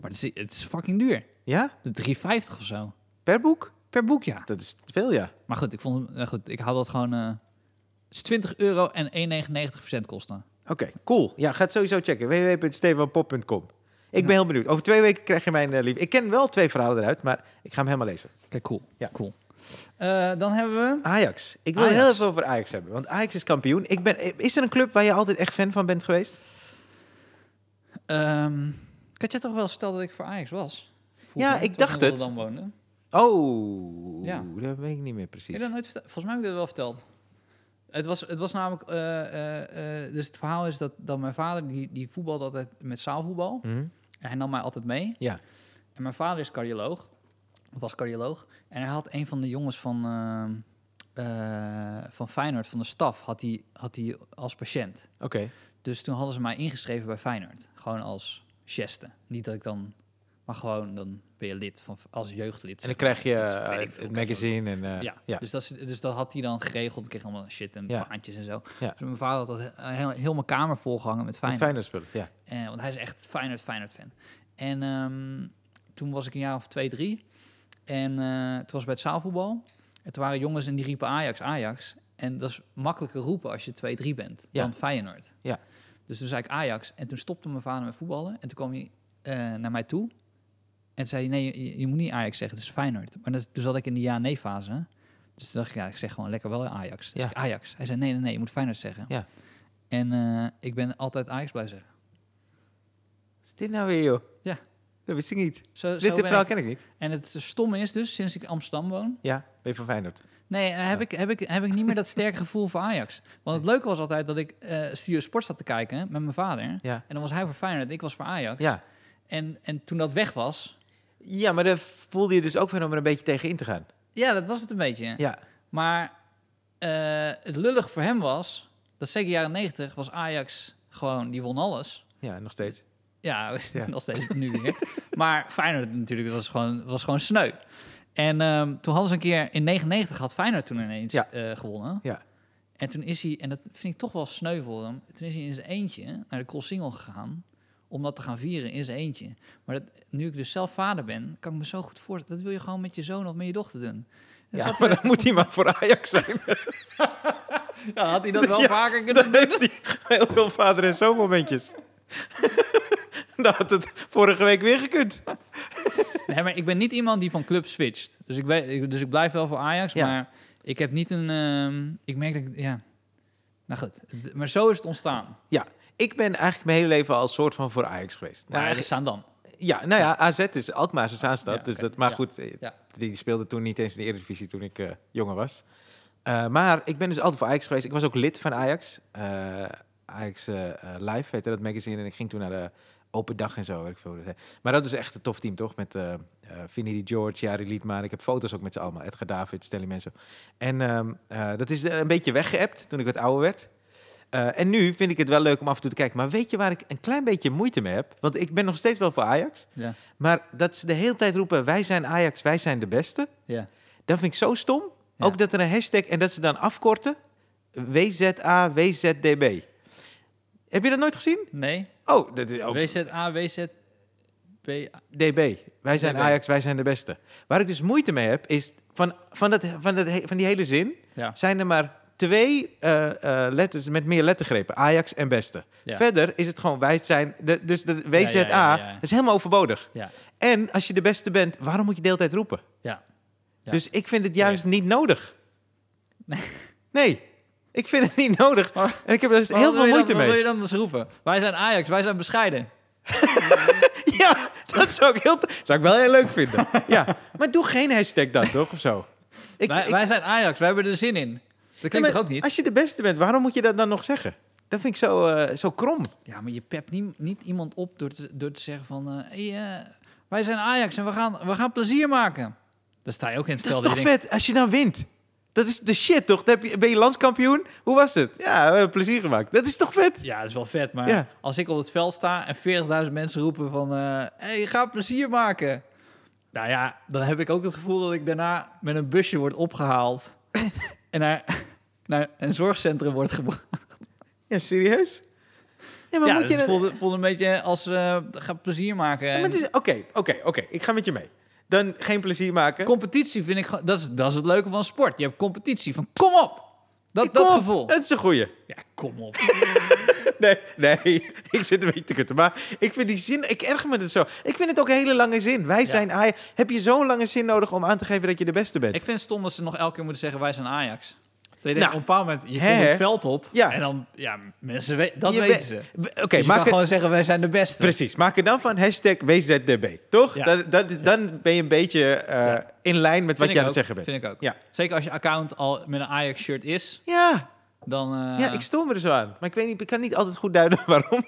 Maar het is, het is fucking duur. Ja? Het is 3,50 of zo. Per boek? Per boek, ja. Dat is veel, ja. Maar goed, ik vond hem, eh, goed, ik hou dat gewoon... eh, is 20 euro en 1,99% verzendkosten. Oké, cool. Ja, ga het sowieso checken. www.stefanpop.com Ik ben heel benieuwd. Over twee weken krijg je mijn uh, lief. Ik ken wel twee verhalen eruit, maar ik ga hem helemaal lezen. Kijk, cool. Ja. cool. Eh, dan hebben we... Ajax. Ik wil Ajax. heel even over Ajax hebben, want Ajax is kampioen. Ik ben, is er een club waar je altijd echt fan van bent geweest? ehm ik had je toch wel verteld dat ik voor Ajax was? Vroeger, Ja, ik dacht het. Woonde. Oh, Ja. dat weet ik niet meer Heb precies. je dat nooit? Volgens mij heb ik dat wel verteld. Het was, het was namelijk... eh, eh, eh, dus het verhaal is dat, dat mijn vader, die, die voetbalde altijd met zaalvoetbal. Hm? En hij nam mij altijd mee. Ja. En mijn vader is cardioloog. Of was cardioloog. En hij had een van de jongens van, eh, van Feyenoord, van de staf, had hij, had hij als patiënt. Oké. Dus toen hadden ze mij ingeschreven bij Feyenoord. Gewoon als geste. Niet dat ik dan... Maar gewoon, dan ben je lid van, als jeugdlid. En dan krijg je. Dus eh, het magazine en... eh, ja, ja. Dus, dat, dus dat had hij dan geregeld. Ik kreeg allemaal shit en Ja. vaantjes en zo. Ja. Dus mijn vader had dat he- heel, heel mijn kamer volgehangen met Met Feyenoord. Feyenoord spullen, ja. Eh, want hij is echt Feyenoord, Feyenoord fan. En ehm, toen was ik een jaar of twee, drie. En toen was bij het zaalvoetbal. En toen waren jongens en die riepen Ajax, Ajax. En dat is makkelijker roepen als je 2-3 bent dan Feyenoord. Ja. Dus toen zei ik Ajax. En toen stopte mijn vader met voetballen. En toen kwam hij naar mij toe. En zei nee, je, je moet niet Ajax zeggen, het is Feyenoord. Maar dat, toen zat ik in die ja-nee fase. Dus toen dacht ik, ja, ik zeg gewoon lekker wel Ajax. Dus Ja. Ajax. Hij zei, nee, nee, nee, je moet Feyenoord zeggen. Ja. En eh, ik ben altijd Ajax blijven zeggen. is dit nou weer, joh? Ja. Dat wist ik niet. Zo, Dit zo ben verhaal ik. ken ik niet. En het stomme is dus, sinds ik Amsterdam woon... Ja, ben je van Feyenoord? Nee, eh, heb, ik, heb, ik, heb ik niet meer dat sterke gevoel voor Ajax. Want het leuke was altijd dat ik eh Studio Sport zat te kijken met mijn vader. Ja. En dan was hij voor Feyenoord en ik was voor Ajax. Ja. En, en toen dat weg was... Ja, maar daar voelde je dus ook weer om er een beetje tegen in te gaan. Ja, dat was het een beetje. Ja. Maar eh, het lullig voor hem was... dat zeker jaren 90 was Ajax gewoon... die won alles. Ja, nog steeds. Ja, Ja. nog steeds nu weer. Maar Feyenoord natuurlijk was gewoon, was gewoon sneu. En ehm, toen hadden ze een keer... in 99 had Feyenoord toen ineens Ja. eh, gewonnen. Ja. En toen is hij, en dat vind ik toch wel sneu voor hem... toen is hij in zijn eentje naar de Koolsingel gegaan... om dat te gaan vieren in zijn eentje. Maar dat, nu ik dus zelf vader ben, kan ik me zo goed voorstellen... dat wil je gewoon met je zoon of met je dochter doen. En Ja, maar dan moet hij maar voor Ajax zijn. ja, had hij dat wel Ja, vaker kunnen Dan heeft hij heel veel vader- en zoonmomentjes. Dan had het vorige week weer gekund. Nee, maar ik ben niet iemand die van club switcht. Dus ik, weet, dus ik blijf wel voor Ajax, Ja. maar ik heb niet een... ehm, ik merk dat ik... Ja. Nou goed, maar zo is het ontstaan. Ja, ik ben eigenlijk mijn hele leven al soort van voor Ajax geweest. Maar Nou, er staan dan. ja, nou ja, AZ is Alkmaarse Zaanstad. Ja, dus oké. dat, maar goed, eh, die speelde toen niet eens in de Eredivisie toen ik eh, jonger was. Eh, maar ik ben dus altijd voor Ajax geweest. Ik was ook lid van Ajax. Ajax Live heette dat magazine. En ik ging toen naar de open dag en zo. weet ik veel. Maar dat is echt een tof team, toch? Met eh Vinnie Di George, Jari Liedman. Ik heb foto's ook met ze allemaal. Edgar David, Stelly Mensen. En ehm, eh, dat is een beetje weggeëpt toen ik wat ouder werd. Eh, en nu vind ik het wel leuk om af en toe te kijken. Maar weet je waar ik een klein beetje moeite mee heb? Want ik ben nog steeds wel voor Ajax. Ja. Maar dat ze de hele tijd roepen: wij zijn Ajax, wij zijn de beste. Ja. Dat vind ik zo stom. Ja. Ook dat er een hashtag en dat ze dan afkorten. WZA, WZDB. Heb je dat nooit gezien? Nee? Oh, dat is ook WZA. DB. Wij zijn DB. Ajax, wij zijn de beste. Waar ik dus moeite mee heb, is van, van, dat, van, dat, van die hele zin Ja. zijn er maar twee eh, eh, letters met meer lettergrepen. Ajax en beste. Ja. Verder is het gewoon wij zijn... De, dus de WZA, ja, ja, is helemaal overbodig. Ja. En als je de beste bent, waarom moet je de hele tijd roepen? Ja. Dus ik vind het juist niet nodig. Nee. ik vind het niet nodig. Maar- En ik heb er dus heel veel moeite dan, Wat wil mee. je dan dus roepen? Wij zijn Ajax, wij zijn bescheiden. Ja, dat zou ik, heel, zou ik wel heel leuk vinden. Ja, maar doe geen hashtag dan, toch? Of zo. Ik, wij, ik- wij zijn Ajax, wij hebben er zin in. Dat klinkt toch ook niet? Als je de beste bent, waarom moet je dat dan nog zeggen? Dat vind ik zo, eh, zo krom. Ja, maar je pept niet, niet iemand op door te, door te zeggen van... eh, hey, eh, wij zijn Ajax en we gaan, we gaan plezier maken. Dan sta je ook in het Dat is veld. toch denkt, vet als je dan wint? Dat is de shit, toch? Dan heb je, ben je landskampioen? Hoe was het? Ja, we hebben plezier gemaakt. Dat is toch vet? Ja, dat is wel vet. Maar Ja. als ik op het veld sta en 40.000 mensen roepen van... eh hey, ga plezier maken. Nou ja, dan heb ik ook het gevoel dat ik daarna met een busje word opgehaald... en naar, naar een zorgcentrum wordt gebracht. Ja, serieus? Ja, maar ja, moet dus je het voelde, voelde een beetje als... eh ga plezier maken. Ja, maar En het is- Oké, oké, oké. Ik ga met je mee. Dan geen plezier maken. Competitie vind ik... Dat is, dat is het leuke van sport. Je hebt competitie. Van kom op! Dat, dat gevoel. Dat is een goeie. Ja, kom op. Nee, nee, ik zit een beetje te kutten. Maar ik vind die zin, ik erger me er zo. Ik vind het ook een hele lange zin. Wij zijn Ajax. Heb je zo'n lange zin nodig om aan te geven dat je de beste bent? Ik vind het stom dat ze nog elke keer moeten zeggen... wij zijn Ajax. Dat je Nou, op een bepaald moment, je hè, komt het veld op... Ja. en dan, ja, mensen weten... Dat Je weten ze. Oké, dus je maak het... gewoon zeggen, wij zijn de beste. Precies, maak er dan van hashtag WZDB. Toch? Ja. Dan, dan, dan ben je een beetje eh, in lijn met wat ik aan het zeggen bent. Vind ik ook. Ja. Zeker als je account al met een Ajax-shirt is, Ja, dan... eh, ja, ik stoor me er zo aan. Maar ik weet niet, ik kan niet altijd goed duiden waarom.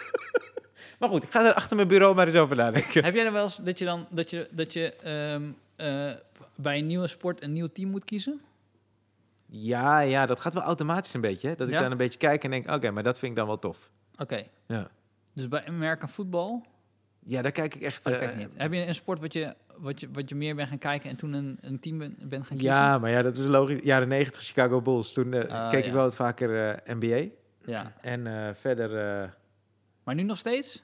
maar goed, ik ga er achter mijn bureau maar eens over nadenken. Heb jij er wel eens dat je dan dat je, dat je ehm, eh, bij een nieuwe sport een nieuw team moet kiezen? Ja, ja, dat gaat wel automatisch een beetje. Hè? Dat ik Ja? dan een beetje kijk en denk, oké, maar dat vind ik dan wel tof. Oké. Ja, Dus bij American voetbal, ja daar kijk ik echt... oh, eh, kijk niet. Heb je een sport wat je, wat je, wat je meer bent gaan kijken en toen een, een team ben- bent gaan kiezen? Ja, maar ja, dat is logisch. Jaren 90 Chicago Bulls. Toen eh, Ah, keek ja. ik wel wat vaker eh, NBA. ja. En eh, verder... eh, Maar nu nog steeds?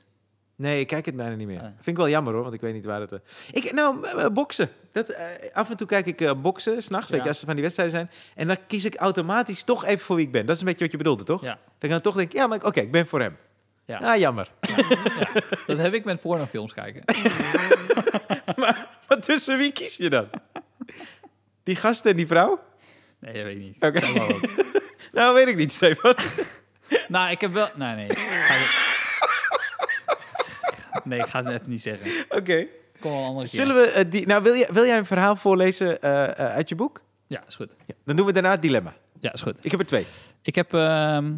Nee, ik kijk het bijna niet meer. Ah. Vind ik wel jammer hoor, want ik weet niet waar het... eh, ik, nou, eh, boksen. Dat, eh, af en toe kijk ik boksen, s'nachts, weet Ja. je, als er van die wedstrijden zijn. En dan kies ik automatisch toch even voor wie ik ben. Dat is een beetje wat je bedoelde, toch? Ja. Dat ik dan toch denk, ja, maar oké, ik ben voor hem. Ja. Ah, jammer. ja. Dat heb ik met pornofilms kijken. maar, maar tussen wie kies je dan? Die gast en die vrouw? Nee, dat weet ik niet. Oké. Nou, weet ik niet, Stefan. nou, ik heb wel... Nee, nee. Nee, ik ga het even niet zeggen. Oké. Kom wel een andere keer. Zullen we eh, die... Nou, wil, je, wil jij een verhaal voorlezen eh, eh, uit je boek? Ja, is goed. Ja. Dan doen we daarna het dilemma. Ja, is goed. Ik heb er twee. Ik heb... ehm,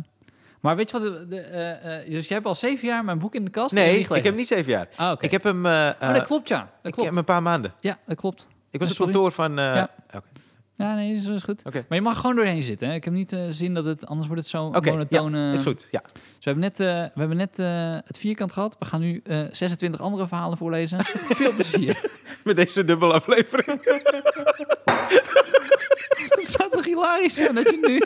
maar weet je wat... De, dus jij hebt al zeven jaar mijn boek in de kast? Nee, ik heb niet zeven jaar. Ah, oké. Ik heb hem... Oh, dat klopt, ja. Dat ik heb hem een paar maanden. Ja, dat klopt. Ik was op sorry. kantoor van... Ja. Oké. Ja, nee, is, is goed. Maar je mag gewoon doorheen zitten. Hè? Ik heb niet eh, zin dat het... Anders wordt het zo Oké, monotone... ja, is goed. Ja. Dus we hebben net, eh, we hebben net eh, het vierkant gehad. We gaan nu eh 26 andere verhalen voorlezen. Veel plezier. Met deze dubbele aflevering. Het zou toch hilarisch zijn dat je nu...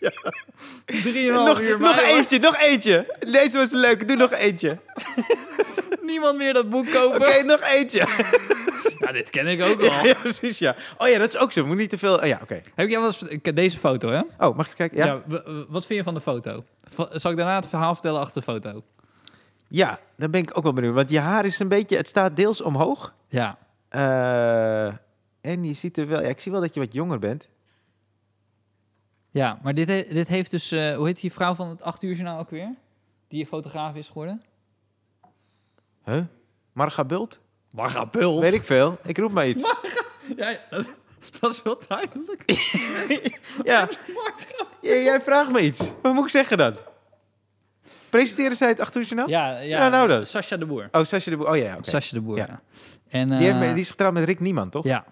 Drieënhalf nog uur nog eentje, nog eentje. Deze was leuk. Doe nog eentje. Niemand meer dat boek kopen. Oké, nog eentje. Ja, dit ken ik ook al. ja, precies, ja. Oh ja, dat is ook zo. Moet niet te veel... oh ja, oké. Heb jij wel eens... Deze foto, hè? Oh, mag ik kijken? Ja? Wat vind je van de foto? Zal ik daarna het verhaal vertellen achter de foto? Ja, dan ben ik ook wel benieuwd. Want je haar is een beetje... Het staat deels omhoog. Ja. Eh, en je ziet er wel... Ja, ik zie wel dat je wat jonger bent. Ja, maar dit, he- dit heeft dus... eh, hoe heet die vrouw van het 8 uur journaal ook weer? Die fotograaf is geworden? Huh? Marga Bult? Marga Bult. Weet ik veel. Ik roep maar iets. Ja, ja, dat, dat is wel duidelijk. Ja. Ja, Jij vraagt me iets. Wat moet ik zeggen dan? Presenteren zij het acht uur journaal? Ja, ja, Ja, nou dan. Sascha de Boer. Oh, Sascha de Boer. Oh ja, oké. Sascha de Boer, Ja. En, Die, heeft, eh, die is getrouwd met Rick Niemand, toch? Ja.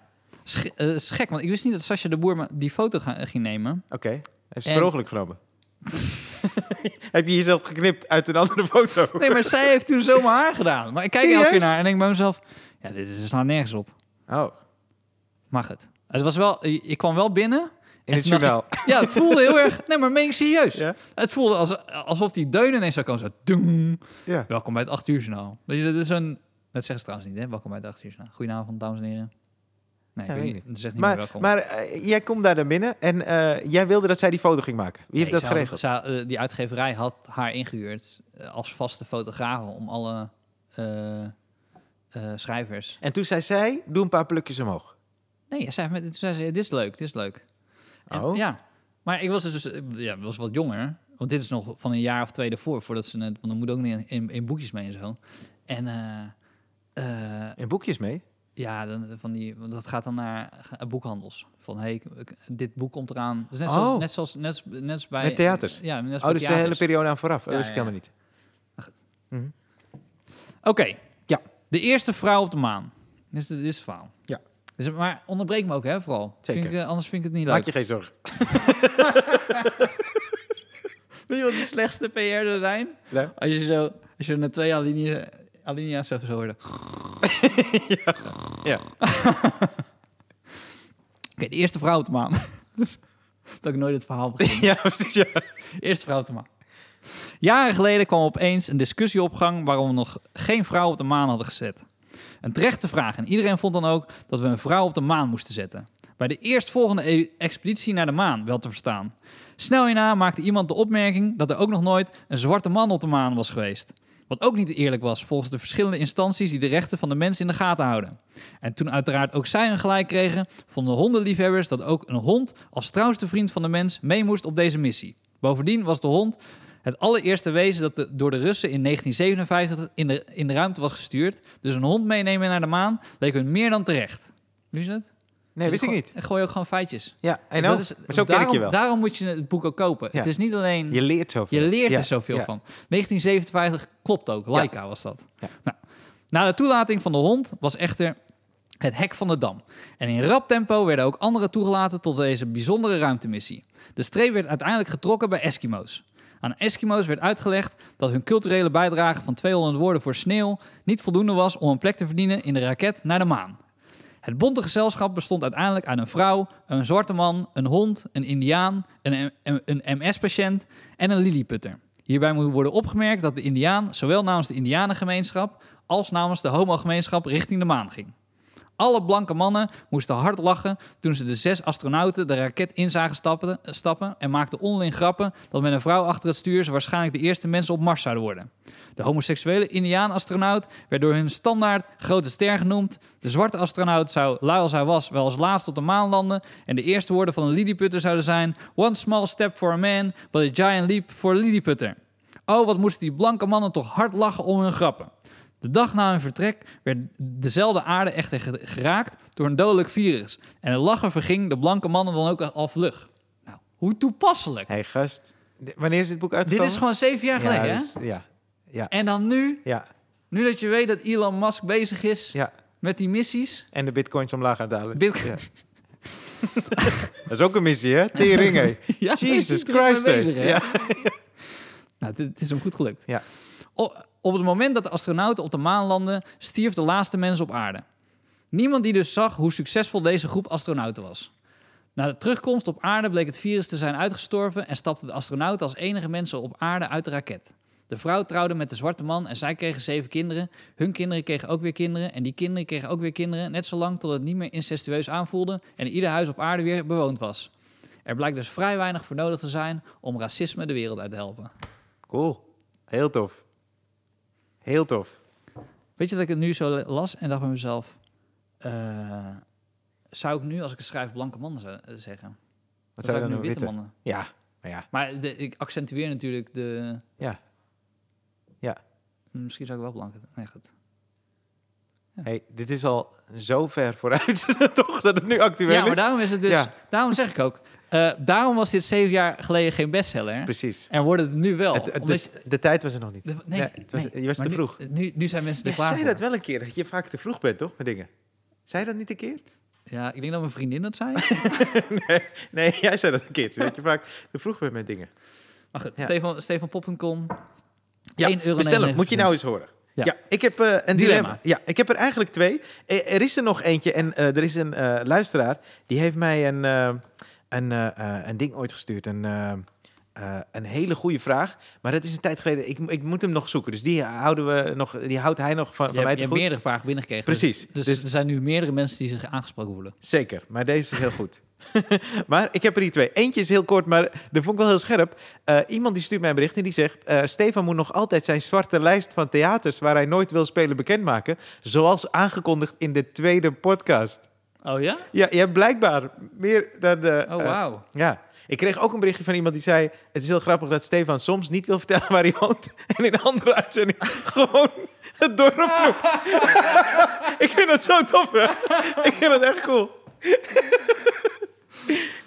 Sch- eh, is gek, want ik wist niet dat Sascha de Boer die foto ging nemen. Oké. Heeft ze En- per ongeluk genomen? Heb je jezelf geknipt uit een andere foto? Nee, maar zij heeft toen zo mijn haar gedaan. Maar ik kijk elke keer naar en denk bij mezelf... Ja, dit is- slaat nergens op. Oh, Mag het? Het was wel... Ik kwam wel binnen... in het journaal. ik- ja, het voelde heel erg... Nee, maar meen ik serieus. Ja? Het voelde als, alsof die deunen ineens zou komen. Zo, doeng. Ja. Welkom bij het 8 uur journaal. Dat is een... Dat zeggen ze trouwens niet, hè? Welkom bij het 8 uur journaal. Goedenavond, dames en heren. Nee, Ja, ik weet niet. Dat zegt niet meer Maar, welkom. maar eh, jij komt daar naar binnen en eh, jij wilde dat zij die foto ging maken. Wie heeft Nee, dat geregeld? eh, die uitgeverij had haar ingehuurd eh, als vaste fotograaf om alle schrijvers. En toen zei zij, doe een paar plukjes omhoog. Nee, ze zei, toen zei ze, dit is leuk, dit is leuk. En, Oh. Ja, maar ik was dus ja, was wat jonger. Want dit is nog van een jaar of twee ervoor, voordat ze het, want dan moet ook niet in, in, in boekjes mee en zo. En En boekjes mee? Ja, dan, van die, want dat gaat dan naar eh, boekhandels. Van hey, dit boek komt eraan. Dus net, Oh. zoals, net zoals net, net als bij Met theaters? Ja, net als Oh, dus de hele periode aan vooraf. Oh, Ja, dat wist ik helemaal niet. Oké. Ja. De eerste vrouw op de maan. Dit is, dit is het verhaal. Ja. Dus, maar onderbreek me ook, hè, vooral. Zeker. Vind ik, eh, anders vind ik het niet leuk. Maak je geen zorgen. Weet je wat de slechtste PR er zijn? Nee? Als je zo, als je na twee alinea, alinea's zo, zo hoorde. Ja. Oké, de eerste vrouw op de maan. Dus, dat ik nooit het verhaal begin. ja, precies. Ja. Eerste vrouw op de maan. Jaren geleden kwam opeens een discussie op gang waarom we nog geen vrouw op de maan hadden gezet. Een terechte vraag en iedereen vond dan ook dat we een vrouw op de maan moesten zetten. Bij de eerstvolgende e- expeditie naar de maan, wel te verstaan. Snel hierna maakte iemand de opmerking dat er ook nog nooit een zwarte man op de maan was geweest. Wat ook niet eerlijk was volgens de verschillende instanties die de rechten van de mens in de gaten houden. En toen uiteraard ook zij een gelijk kregen, vonden hondenliefhebbers dat ook een hond als trouwste vriend van de mens mee moest op deze missie. Bovendien was de hond het allereerste wezen dat door de Russen in 1957 in de, in de ruimte was gestuurd. Dus een hond meenemen naar de maan leek hun meer dan terecht. Wist dat? Nee, wist ik niet. Ik gooi ook gewoon feitjes. Ja, en Dat is- maar zo ken daarom, ik je wel. Daarom moet je het boek ook kopen. Ja. Het is niet alleen... Je leert zoveel. Je leert Ja, er zoveel ja. van. 1957 klopt ook. Laika was dat. Nou, na de toelating van de hond was echter het hek van de dam. En in rap tempo werden ook anderen toegelaten tot deze bijzondere ruimtemissie. De streep werd uiteindelijk getrokken bij Eskimo's. Aan Eskimo's werd uitgelegd dat hun culturele bijdrage van 200 woorden voor sneeuw niet voldoende was om een plek te verdienen in de raket naar de maan. Het bonte gezelschap bestond uiteindelijk uit een vrouw, een zwarte man, een hond, een indiaan, een, een, MS-patiënt en een lilliputter. Hierbij moet worden opgemerkt dat de indiaan zowel namens de indianengemeenschap als namens de homogemeenschap richting de maan ging. Alle blanke mannen moesten hard lachen toen ze de zes astronauten de raket in zagen stappen, en maakten onderling grappen dat met een vrouw achter het stuur ze waarschijnlijk de eerste mensen op Mars zouden worden. De homoseksuele Indiaan-astronaut werd door hun standaard grote ster genoemd. De zwarte astronaut zou, lui als hij was, wel als laatste op de maan landen. En de eerste woorden van een Lilliputter zouden zijn... One small step for a man, but a giant leap for a Lilliputter. Oh, wat moesten die blanke mannen toch hard lachen om hun grappen. De dag na hun vertrek werd dezelfde aarde echter ge- geraakt door een dodelijk virus. En de lachen verging de blanke mannen dan ook al vlug. Nou, hoe toepasselijk. hey, gast. Wanneer is dit boek Dit uitgekomen? is gewoon zeven jaar geleden, ja, hè? is- ja, ja, En dan nu, ja, nu dat je weet dat Elon Musk bezig is ja. met die missies. En de bitcoins omlaag aan het halen. Bitcoin- Ja. dat is ook een missie, hè? Tering? Ja, Jesus Christ, bezig? Ja. Nou, het, het is hem goed gelukt. Ja. O- op het moment dat de astronauten op de maan landden, stierf de laatste mens op aarde. Niemand die dus zag hoe succesvol deze groep astronauten was. Na de terugkomst op aarde bleek het virus te zijn uitgestorven en stapten de astronauten als enige mensen op aarde uit de raket. De vrouw trouwde met de zwarte man en zij kregen zeven kinderen. Hun kinderen kregen ook weer kinderen en die kinderen kregen ook weer kinderen. Net zolang tot het niet meer incestueus aanvoelde en ieder huis op aarde weer bewoond was. Er blijkt dus vrij weinig voor nodig te zijn om racisme de wereld uit te helpen. Cool. Heel tof. Heel tof. Weet je dat ik het nu zo las en dacht bij mezelf... eh, zou ik nu, als ik het schrijf, blanke mannen zou- eh, zeggen? Wat zou ik nu witte Witte? mannen. Ja, maar ja, Maar de, ik accentueer natuurlijk de... ja. Ja. Misschien zou ik wel blanke... Nee, goed. Hey, dit is al zo ver vooruit, toch? Dat het nu actueel Ja, maar is. daarom is het dus... Ja. Daarom zeg ik ook... eh, daarom was dit zeven jaar geleden geen bestseller. Precies. En wordt het nu wel. Het- de, je- de tijd was er nog niet. de- nee, Ja, het was, nee, je was te vroeg. Nu, nu zijn mensen er Je klaar zei voor. dat wel een keer, dat je vaak te vroeg bent, toch? Met dingen. Zei je dat niet een keer? Ja, ik denk dat mijn vriendin dat zei. nee, nee, jij zei dat een keer. Dat je vaak te vroeg bent met dingen. Maar goed, Ja. Stefan, Stefanpop.com. Ja, 1 euro bestel hem. Moet je nou eens horen. Ja. Ja, ik heb eh, een dilemma. Dilemma. Ja, ik heb er eigenlijk twee. Eh, er is er nog eentje en er is een luisteraar die heeft mij een, een, eh, eh, een ding ooit gestuurd. Een, eh, een hele goede vraag. Maar dat is een tijd geleden. Ik, ik moet hem nog zoeken. Dus die houden we nog. Die houdt hij nog van, Je van mij hebt, te je hebt meerdere vragen binnengekregen. Precies. Dus, Dus- er zijn nu meerdere mensen die zich aangesproken voelen. Zeker, maar deze is heel goed. maar ik heb er hier twee. Eentje is heel kort, maar dat vond ik wel heel scherp. Iemand die stuurt mij een bericht en die zegt... Stefan moet nog altijd zijn zwarte lijst van theaters... waar hij nooit wil spelen bekendmaken... zoals aangekondigd in de tweede podcast. Oh ja? Ja, je hebt blijkbaar meer dan... de. Oh, eh, wauw. ja. Ik kreeg ook een berichtje van iemand die zei... het is heel grappig dat Stefan soms niet wil vertellen waar hij woont... en in een andere uitzending gewoon het dorp roept. ik vind het zo tof, hè? ik vind het echt cool.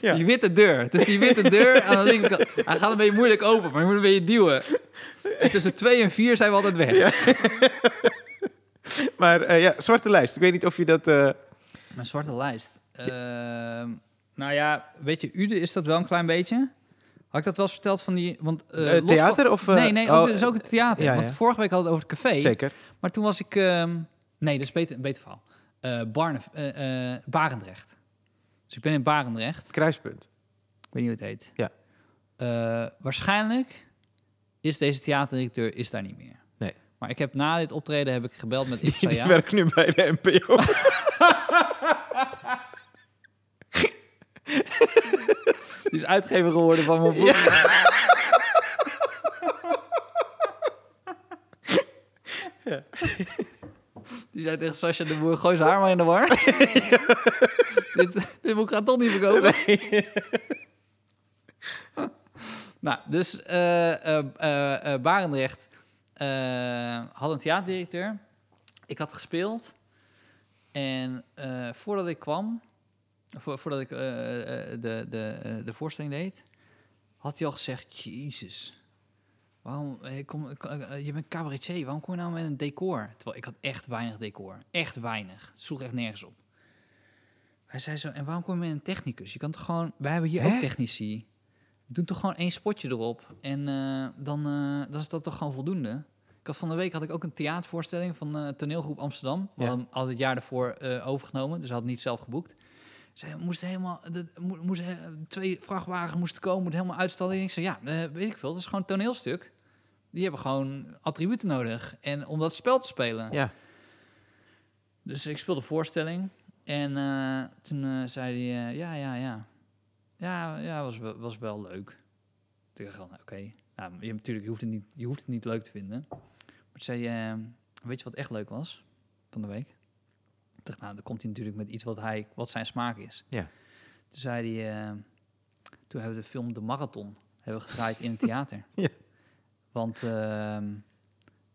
Ja. Die witte deur. Het is die witte deur aan de linkerkant. Hij gaat een beetje moeilijk open, maar je moet een beetje duwen. En tussen twee en vier zijn we altijd weg. Maar eh, ja, zwarte lijst. Ik weet niet of je dat... eh, Mijn zwarte lijst. Ehm, nou ja, weet je, Ude is dat wel een klein beetje. Had ik dat wel eens verteld van die... Want, los theater van- of, eh, nee, nee, ook, oh, dus ook het theater. ja, Want ja. vorige week hadden we het over het café. Zeker. Maar toen was ik... ehm, nee, dat is beter, een beter verhaal. Eh Barne, Barendrecht. Dus ik ben in Barendrecht. Kruispunt. Ik weet niet hoe het heet. Ja. Eh, waarschijnlijk is deze theaterdirecteur is daar niet meer. Maar ik heb na dit optreden heb ik gebeld met Die Ipsa. werkt nu bij de NPO. Die is uitgever geworden van mijn boek. Die zei tegen Sascha de Boer, gooi zijn haar maar in de war. dit, dit boek gaat toch niet verkopen. nou, dus eh eh eh, eh, Barendrecht eh, had een theaterdirecteur. Ik had gespeeld. En eh, voordat ik kwam, vo- voordat ik eh, de, de, de voorstelling deed, had hij al gezegd: Jezus, waarom, kom, je bent cabaretier, waarom kom je nou met een decor? Terwijl ik had echt weinig decor. Echt weinig. Het sloeg echt nergens op. Hij zei zo: En waarom kom je met een technicus? Je kan toch gewoon, wij hebben hier Hè? ook technici. Doe toch gewoon één spotje erop. En dan, dan is dat toch gewoon voldoende. Ik had van de week had ik ook een theatervoorstelling van eh, toneelgroep Amsterdam. We Ja. hadden al het jaar daarvoor eh, overgenomen, dus had niet zelf geboekt. Zij moesten helemaal, de, mo- moesten, eh, twee vrachtwagens moesten komen, helemaal uitstallen. En ik zei, ja, weet ik veel, dat is gewoon een toneelstuk. Die hebben gewoon attributen nodig en om dat spel te spelen. Ja. Dus ik speelde voorstelling en toen zei hij, ja, ja, ja. Ja, ja, was, wel- was wel leuk. Toen dacht ik oké. Nou, je, natuurlijk, je hoeft, het niet, je hoeft het niet leuk te vinden. Zei je, weet je wat echt leuk was van de week? Ik dacht, nou, dan komt hij natuurlijk met iets wat, hij, wat zijn smaak is. Ja. Toen zei hij, eh, toen hebben we de film De Marathon hebben we gedraaid in het theater. Ja. Want ehm,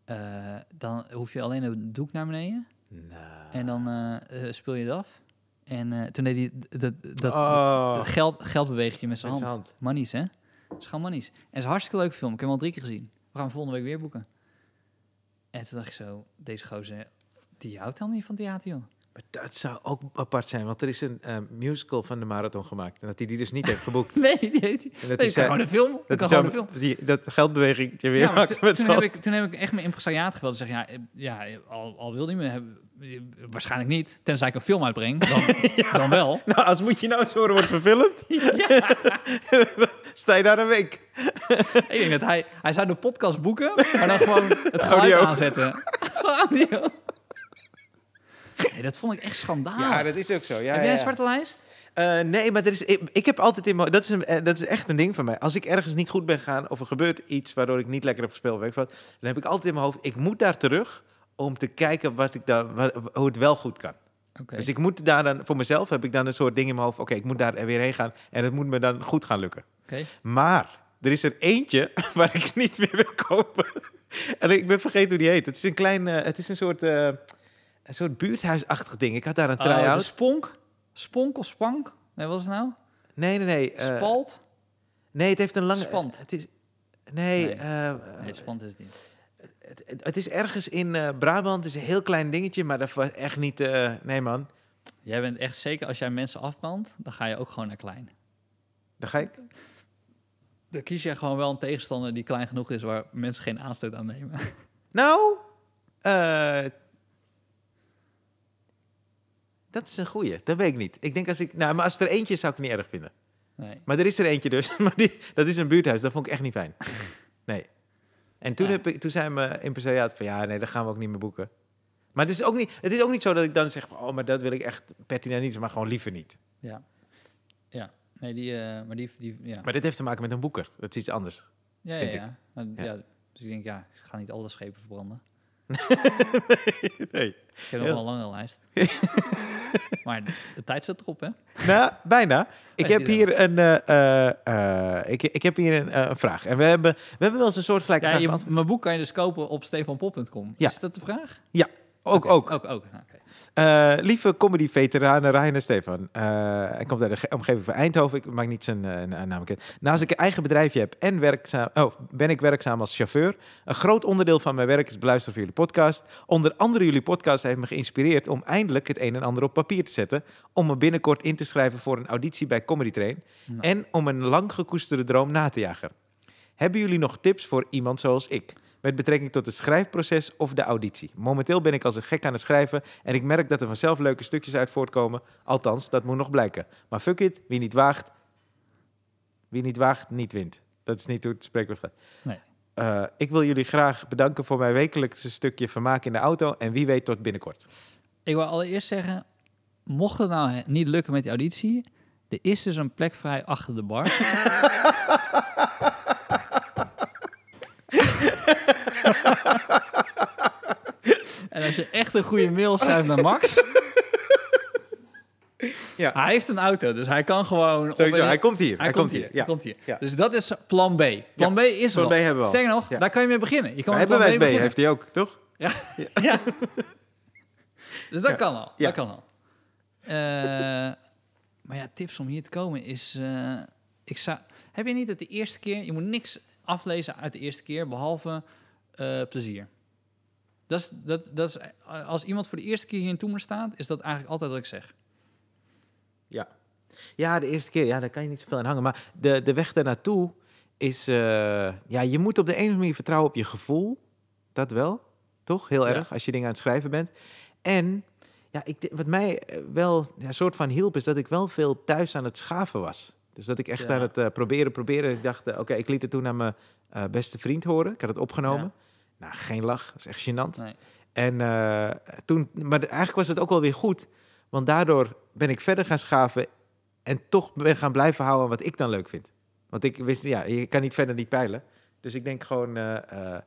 eh, dan hoef je alleen een doek naar beneden. Nou. En dan speel je het af. En toen deed hij dat, dat, Oh. dat geld, geldbeweging met zijn Met hand. zijn hand. Manies, hè? Dat is gewoon manies. En het is een hartstikke leuke film. Ik heb hem al drie keer gezien. We gaan volgende week weer boeken. En toen dacht ik zo, deze gozer, die houdt helemaal niet van theater, joh. Maar dat zou ook apart zijn, want er is een eh, musical van de marathon gemaakt. En dat hij die dus niet heeft geboekt. Nee, die heeft hij. En dat Nee, zei- gewoon een film. Dat, kan hij gewoon een film. die, dat geldbeweging weer Ja, maakt toen- met toen, z'n heb ik, toen heb ik echt mijn impresariaat gebeld en zeggen, ja, eh, ja al, al wil hij me hebben, waarschijnlijk niet, tenzij ik een film uitbreng, dan, dan wel. Nou, als moet je nou eens horen wordt verfilmd, sta je daar een week. Ik denk dat hij, hij zou de podcast boeken, maar dan gewoon het geluid Audio. aanzetten. Audio. Nee, dat vond ik echt schandaal. Ja, dat is ook zo. Ja, heb jij een ja. zwarte lijst? Eh, nee, maar er is, ik, ik heb altijd in mijn... Dat is, een, eh, dat is echt een ding van mij. Als ik ergens niet goed ben gegaan of er gebeurt iets waardoor ik niet lekker heb gespeeld, weet ik wat, dan heb ik altijd in mijn hoofd, ik moet daar terug om te kijken wat ik daar, wat- hoe het wel goed kan. Dus ik moet daar dan, voor mezelf heb ik dan een soort ding in mijn hoofd, oké, ik moet daar weer heen gaan en het moet me dan goed gaan lukken. Oké. Maar er is er eentje waar ik niet meer wil kopen. En ik ben vergeten hoe die heet. Het is een klein, eh, het is een soort, eh, een soort buurthuisachtig ding. Ik had daar een Oh, de try-out. sponk? Sponk of spank? Nee, wat is het nou? nee, nee, nee. eh, Spalt? nee, het heeft een lange... Spand. Het is, nee, Nee. Nee, spant is het niet. Het, het- is ergens in eh, Brabant. Het is een heel klein dingetje, maar dat was echt niet... eh, nee, man. Jij bent echt zeker, als jij mensen afbrandt, dan ga je ook gewoon naar klein. Daar ga ik. Dan kies je gewoon wel een tegenstander die klein genoeg is waar mensen geen aanstoot aan nemen. Nou, eh, dat is een goeie. Dat weet ik niet. Ik denk als ik... Nou, maar als er eentje is, zou ik het niet erg vinden. Nee. Maar er is er eentje dus. Maar die, dat is een buurthuis. Dat vond ik echt niet fijn. Nee. En toen, Ja. heb ik, toen zei mijn impresariaat van... Ja, nee, dat gaan we ook niet meer boeken. Maar het is ook niet, het is ook niet zo dat ik dan zeg... Oh, maar dat wil ik echt pertinent niet. Maar gewoon liever niet. Ja. Ja. Nee, die, eh, maar die, die ja. Maar dit heeft te maken met een boeker. Dat is iets anders. ja, ja, ja. Maar, Ja. ja. Dus ik denk, ja, ik ga niet alle schepen verbranden. nee. Ik heb nog Ja. wel een langere lijst. maar de, de tijd zit erop, hè? Nou, bijna. Ik heb hier een, eh, eh, eh, ik, ik heb hier een, vraag. En we hebben, we hebben wel eens een soort gelijke Ja, je, mijn boek kan je dus kopen op stefanpop.com. Ja. Is dat de vraag? Ook, Oké, ook. Ook, ook. Nou, Eh, lieve comedy-veteranen Ryan en Stefan. Eh, hij komt uit de ge- omgeving van Eindhoven. Ik maak niet zijn eh, na- naam bekend. Naast ik een eigen bedrijfje heb en werkzaam, oh, ben ik werkzaam als chauffeur. Een groot onderdeel van mijn werk is beluisteren van jullie podcast. Onder andere jullie podcast heeft me geïnspireerd om eindelijk het een en ander op papier te zetten. Om me binnenkort in te schrijven voor een auditie bij Comedy Train. Nou. En om een lang gekoesterde droom na te jagen. Hebben jullie nog tips voor iemand zoals ik? Met betrekking tot het schrijfproces of de auditie. Momenteel ben ik als een gek aan het schrijven en ik merk dat er vanzelf leuke stukjes uit voortkomen. Althans, dat moet nog blijken. Maar fuck it, wie niet waagt, wie niet waagt, niet wint. Dat is niet hoe het spreekwoord gaat. Nee. Eh, ik wil jullie graag bedanken voor mijn wekelijkse stukje vermaak in de auto en wie weet tot binnenkort. Ik wil allereerst zeggen, mocht het nou niet lukken met die auditie, er is dus een plek vrij achter de bar. en als je echt een goede mail schrijft naar Max, Ja. hij heeft een auto, dus hij kan gewoon... op Sowieso, een- hij komt hier. Hij, komt hier. Ja. Hij komt hier. Ja. Dus dat is plan B. Plan B is plan. B hebben we al. Sterker nog, daar kan je mee beginnen. Je kan met plan B beginnen. heeft hij ook, toch? Ja. ja. Dus dat kan al. Ja. Dat kan al. Maar ja, tips om hier te komen is... eh, ik zou, heb je niet dat de eerste keer... Je moet niks aflezen uit de eerste keer, behalve eh, plezier. Dat is, dat, dat is, als iemand voor de eerste keer hier in Toemer staat... is dat eigenlijk altijd wat ik zeg. Ja. Ja, de eerste keer, ja, daar kan je niet zoveel aan hangen. Maar de, de weg daar naartoe is... eh, ja, je moet op de een of andere manier vertrouwen op je gevoel. Dat wel, toch? Heel Ja. erg, als je dingen aan het schrijven bent. En ja, ik, wat mij eh, wel ja, een soort van hielp, is dat ik wel veel thuis aan het schaven was. Dus dat ik echt Ja. aan het eh, proberen, proberen. Ik dacht, oké, ik liet het toen aan mijn beste vriend horen. Ik had het opgenomen. Nou, geen lach. Dat is echt gênant. Nee. En eh, toen, maar eigenlijk was het ook wel weer goed. Want daardoor ben ik verder gaan schaven en toch ben gaan blijven houden wat ik dan leuk vind. Want ik wist, ja, je kan niet verder niet peilen. Dus ik denk gewoon eh, eh,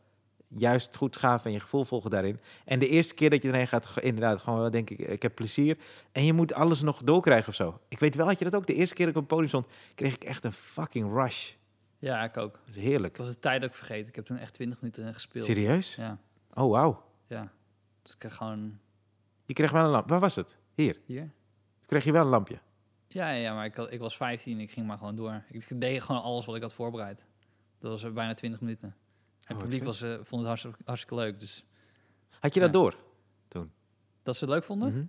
juist goed schaven en je gevoel volgen daarin. En de eerste keer dat je erheen gaat, inderdaad, gewoon denk ik, ik heb plezier. En je moet alles nog doorkrijgen of zo. Ik weet wel, had je dat ook? De eerste keer dat ik op het podium stond, kreeg ik echt een fucking rush. Ja, ik ook. Dat is heerlijk. Het was de tijd ook vergeten. Ik heb toen echt 20 minuten gespeeld. Serieus? Ja. Oh, wauw. Ja. Dus ik kreeg gewoon Je kreeg wel een lamp. Waar was het? Hier. hier. Toen kreeg je wel een lampje. Ja, ja, maar ik, ik was 15, ik ging maar gewoon door. Ik deed gewoon alles wat ik had voorbereid. Dat was bijna 20 minuten. En het publiek vet. was, eh, vond het hartstikke, hartstikke leuk. Dus Had je dat door? dat ze het leuk vonden? Mhm.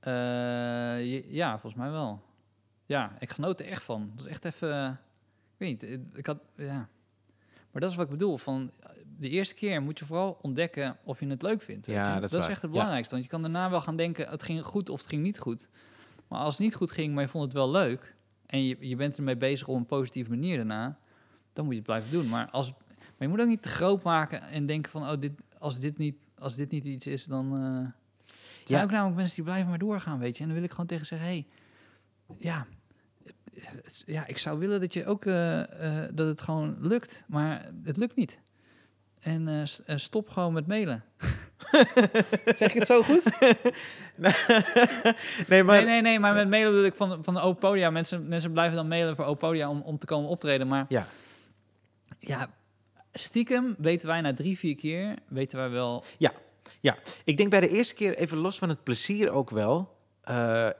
Eh, ja, volgens mij wel. Ja, ik genoot er echt van. Dat is echt even... ik weet niet, eh, ik had... Ja. Maar dat is wat ik bedoel. Van, eh, de eerste keer moet je vooral ontdekken of je het leuk vindt. Ja, je? dat is echt het Ja. belangrijkste. Want je kan daarna wel gaan denken, het ging goed of het ging niet goed. Maar als het niet goed ging, maar je vond het wel leuk... en je, je bent ermee bezig op een positieve manier daarna... dan moet je het blijven doen. Maar, als, maar je moet ook niet te groot maken en denken van... Oh, dit, als, dit niet, als dit niet iets is, dan... eh er zijn Ja. ook namelijk mensen die blijven maar doorgaan, weet je. En dan wil ik gewoon tegen zeggen, hey, ja, ja, ik zou willen dat je ook eh, eh, dat het gewoon lukt, maar het lukt niet. En eh, stop gewoon met mailen. zeg ik het zo goed? Nee, maar... Nee, nee, nee, maar met mailen bedoel ik van, van de Opodia. Mensen, mensen blijven dan mailen voor Opodia om, om te komen optreden. Maar Ja. ja, stiekem weten wij na drie, vier keer, weten wij wel... Ja, ik denk bij de eerste keer, even los van het plezier ook wel,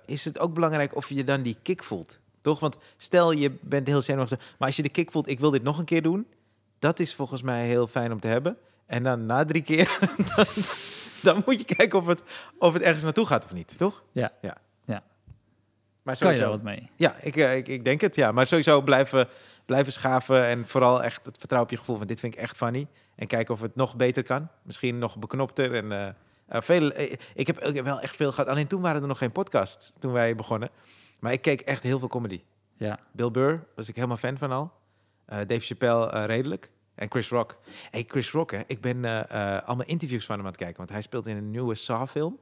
is het ook belangrijk of je dan die kick voelt. Toch? Want stel je bent heel zenuwachtig, maar als je de kick voelt, ik wil dit nog een keer doen, dat is volgens mij heel fijn om te hebben. En dan na drie keer, dan, dan moet je kijken of het, of het ergens naartoe gaat of niet, toch? Ja. ja. Ja. Maar Kan je sowieso, daar wat mee? ja, ik, eh, ik, ik denk het, ja. Maar sowieso blijven, blijven schaven en vooral echt het vertrouwen op je gevoel van dit vind ik echt funny. En kijken of het nog beter kan. Misschien nog beknopter en... eh, eh, veel, ik, heb, ik heb wel echt veel gehad. Alleen toen waren er nog geen podcasts toen wij begonnen. Maar ik keek echt heel veel comedy. Ja. Bill Burr was ik helemaal fan van al. Eh, Dave Chappelle eh, redelijk. En Chris Rock. Hey, Chris Rock, hè. Ik ben eh, allemaal interviews van hem aan het kijken. Want hij speelt in een nieuwe Saw-film.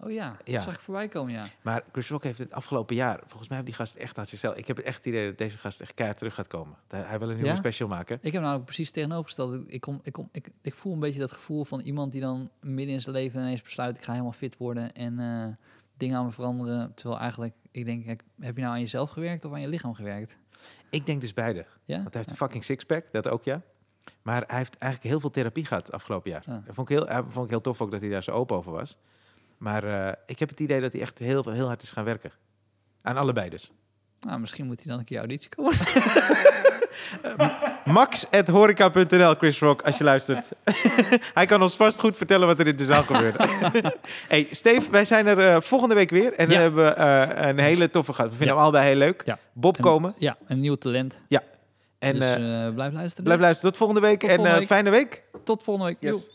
Oh ja, Ja. dat zag ik voorbij komen, ja. Maar Chris Rock heeft het afgelopen jaar... Volgens mij heeft die gast echt had zichzelf... Ik heb het echt het idee dat deze gast echt keihard terug gaat komen. Hij wil een nieuwe Ja? special maken. Ik heb nou precies tegenovergesteld. Ik, kom, ik, kom, ik, ik voel een beetje dat gevoel van iemand die dan midden in zijn leven ineens besluit... ik ga helemaal fit worden en dingen aan me veranderen. Terwijl eigenlijk, ik denk, heb je nou aan jezelf gewerkt of aan je lichaam gewerkt? Ik denk dus beide. Ja? Want hij heeft een fucking sixpack, dat ook ja. Maar hij heeft eigenlijk heel veel therapie gehad afgelopen jaar. Ja. Dat vond ik, heel, eh, vond ik heel tof ook dat hij daar zo open over was. Maar eh, ik heb het idee dat hij echt heel, heel hard is gaan werken. Aan allebei dus. Nou, misschien moet hij dan een keer auditie komen. Max.horeca.nl, Chris Rock, als je luistert. hij kan ons vast goed vertellen wat er in de zaal gebeurt. hey, Steve, wij zijn er eh, volgende week weer. En Ja. we hebben eh, een hele toffe gast. We vinden Ja. hem allebei heel leuk. Ja. Bob En- komen. Ja, een nieuw talent. En dus eh, blijf luisteren. blijf luisteren. Tot volgende week. Tot en volgende week. fijne week. Tot volgende week. Yes.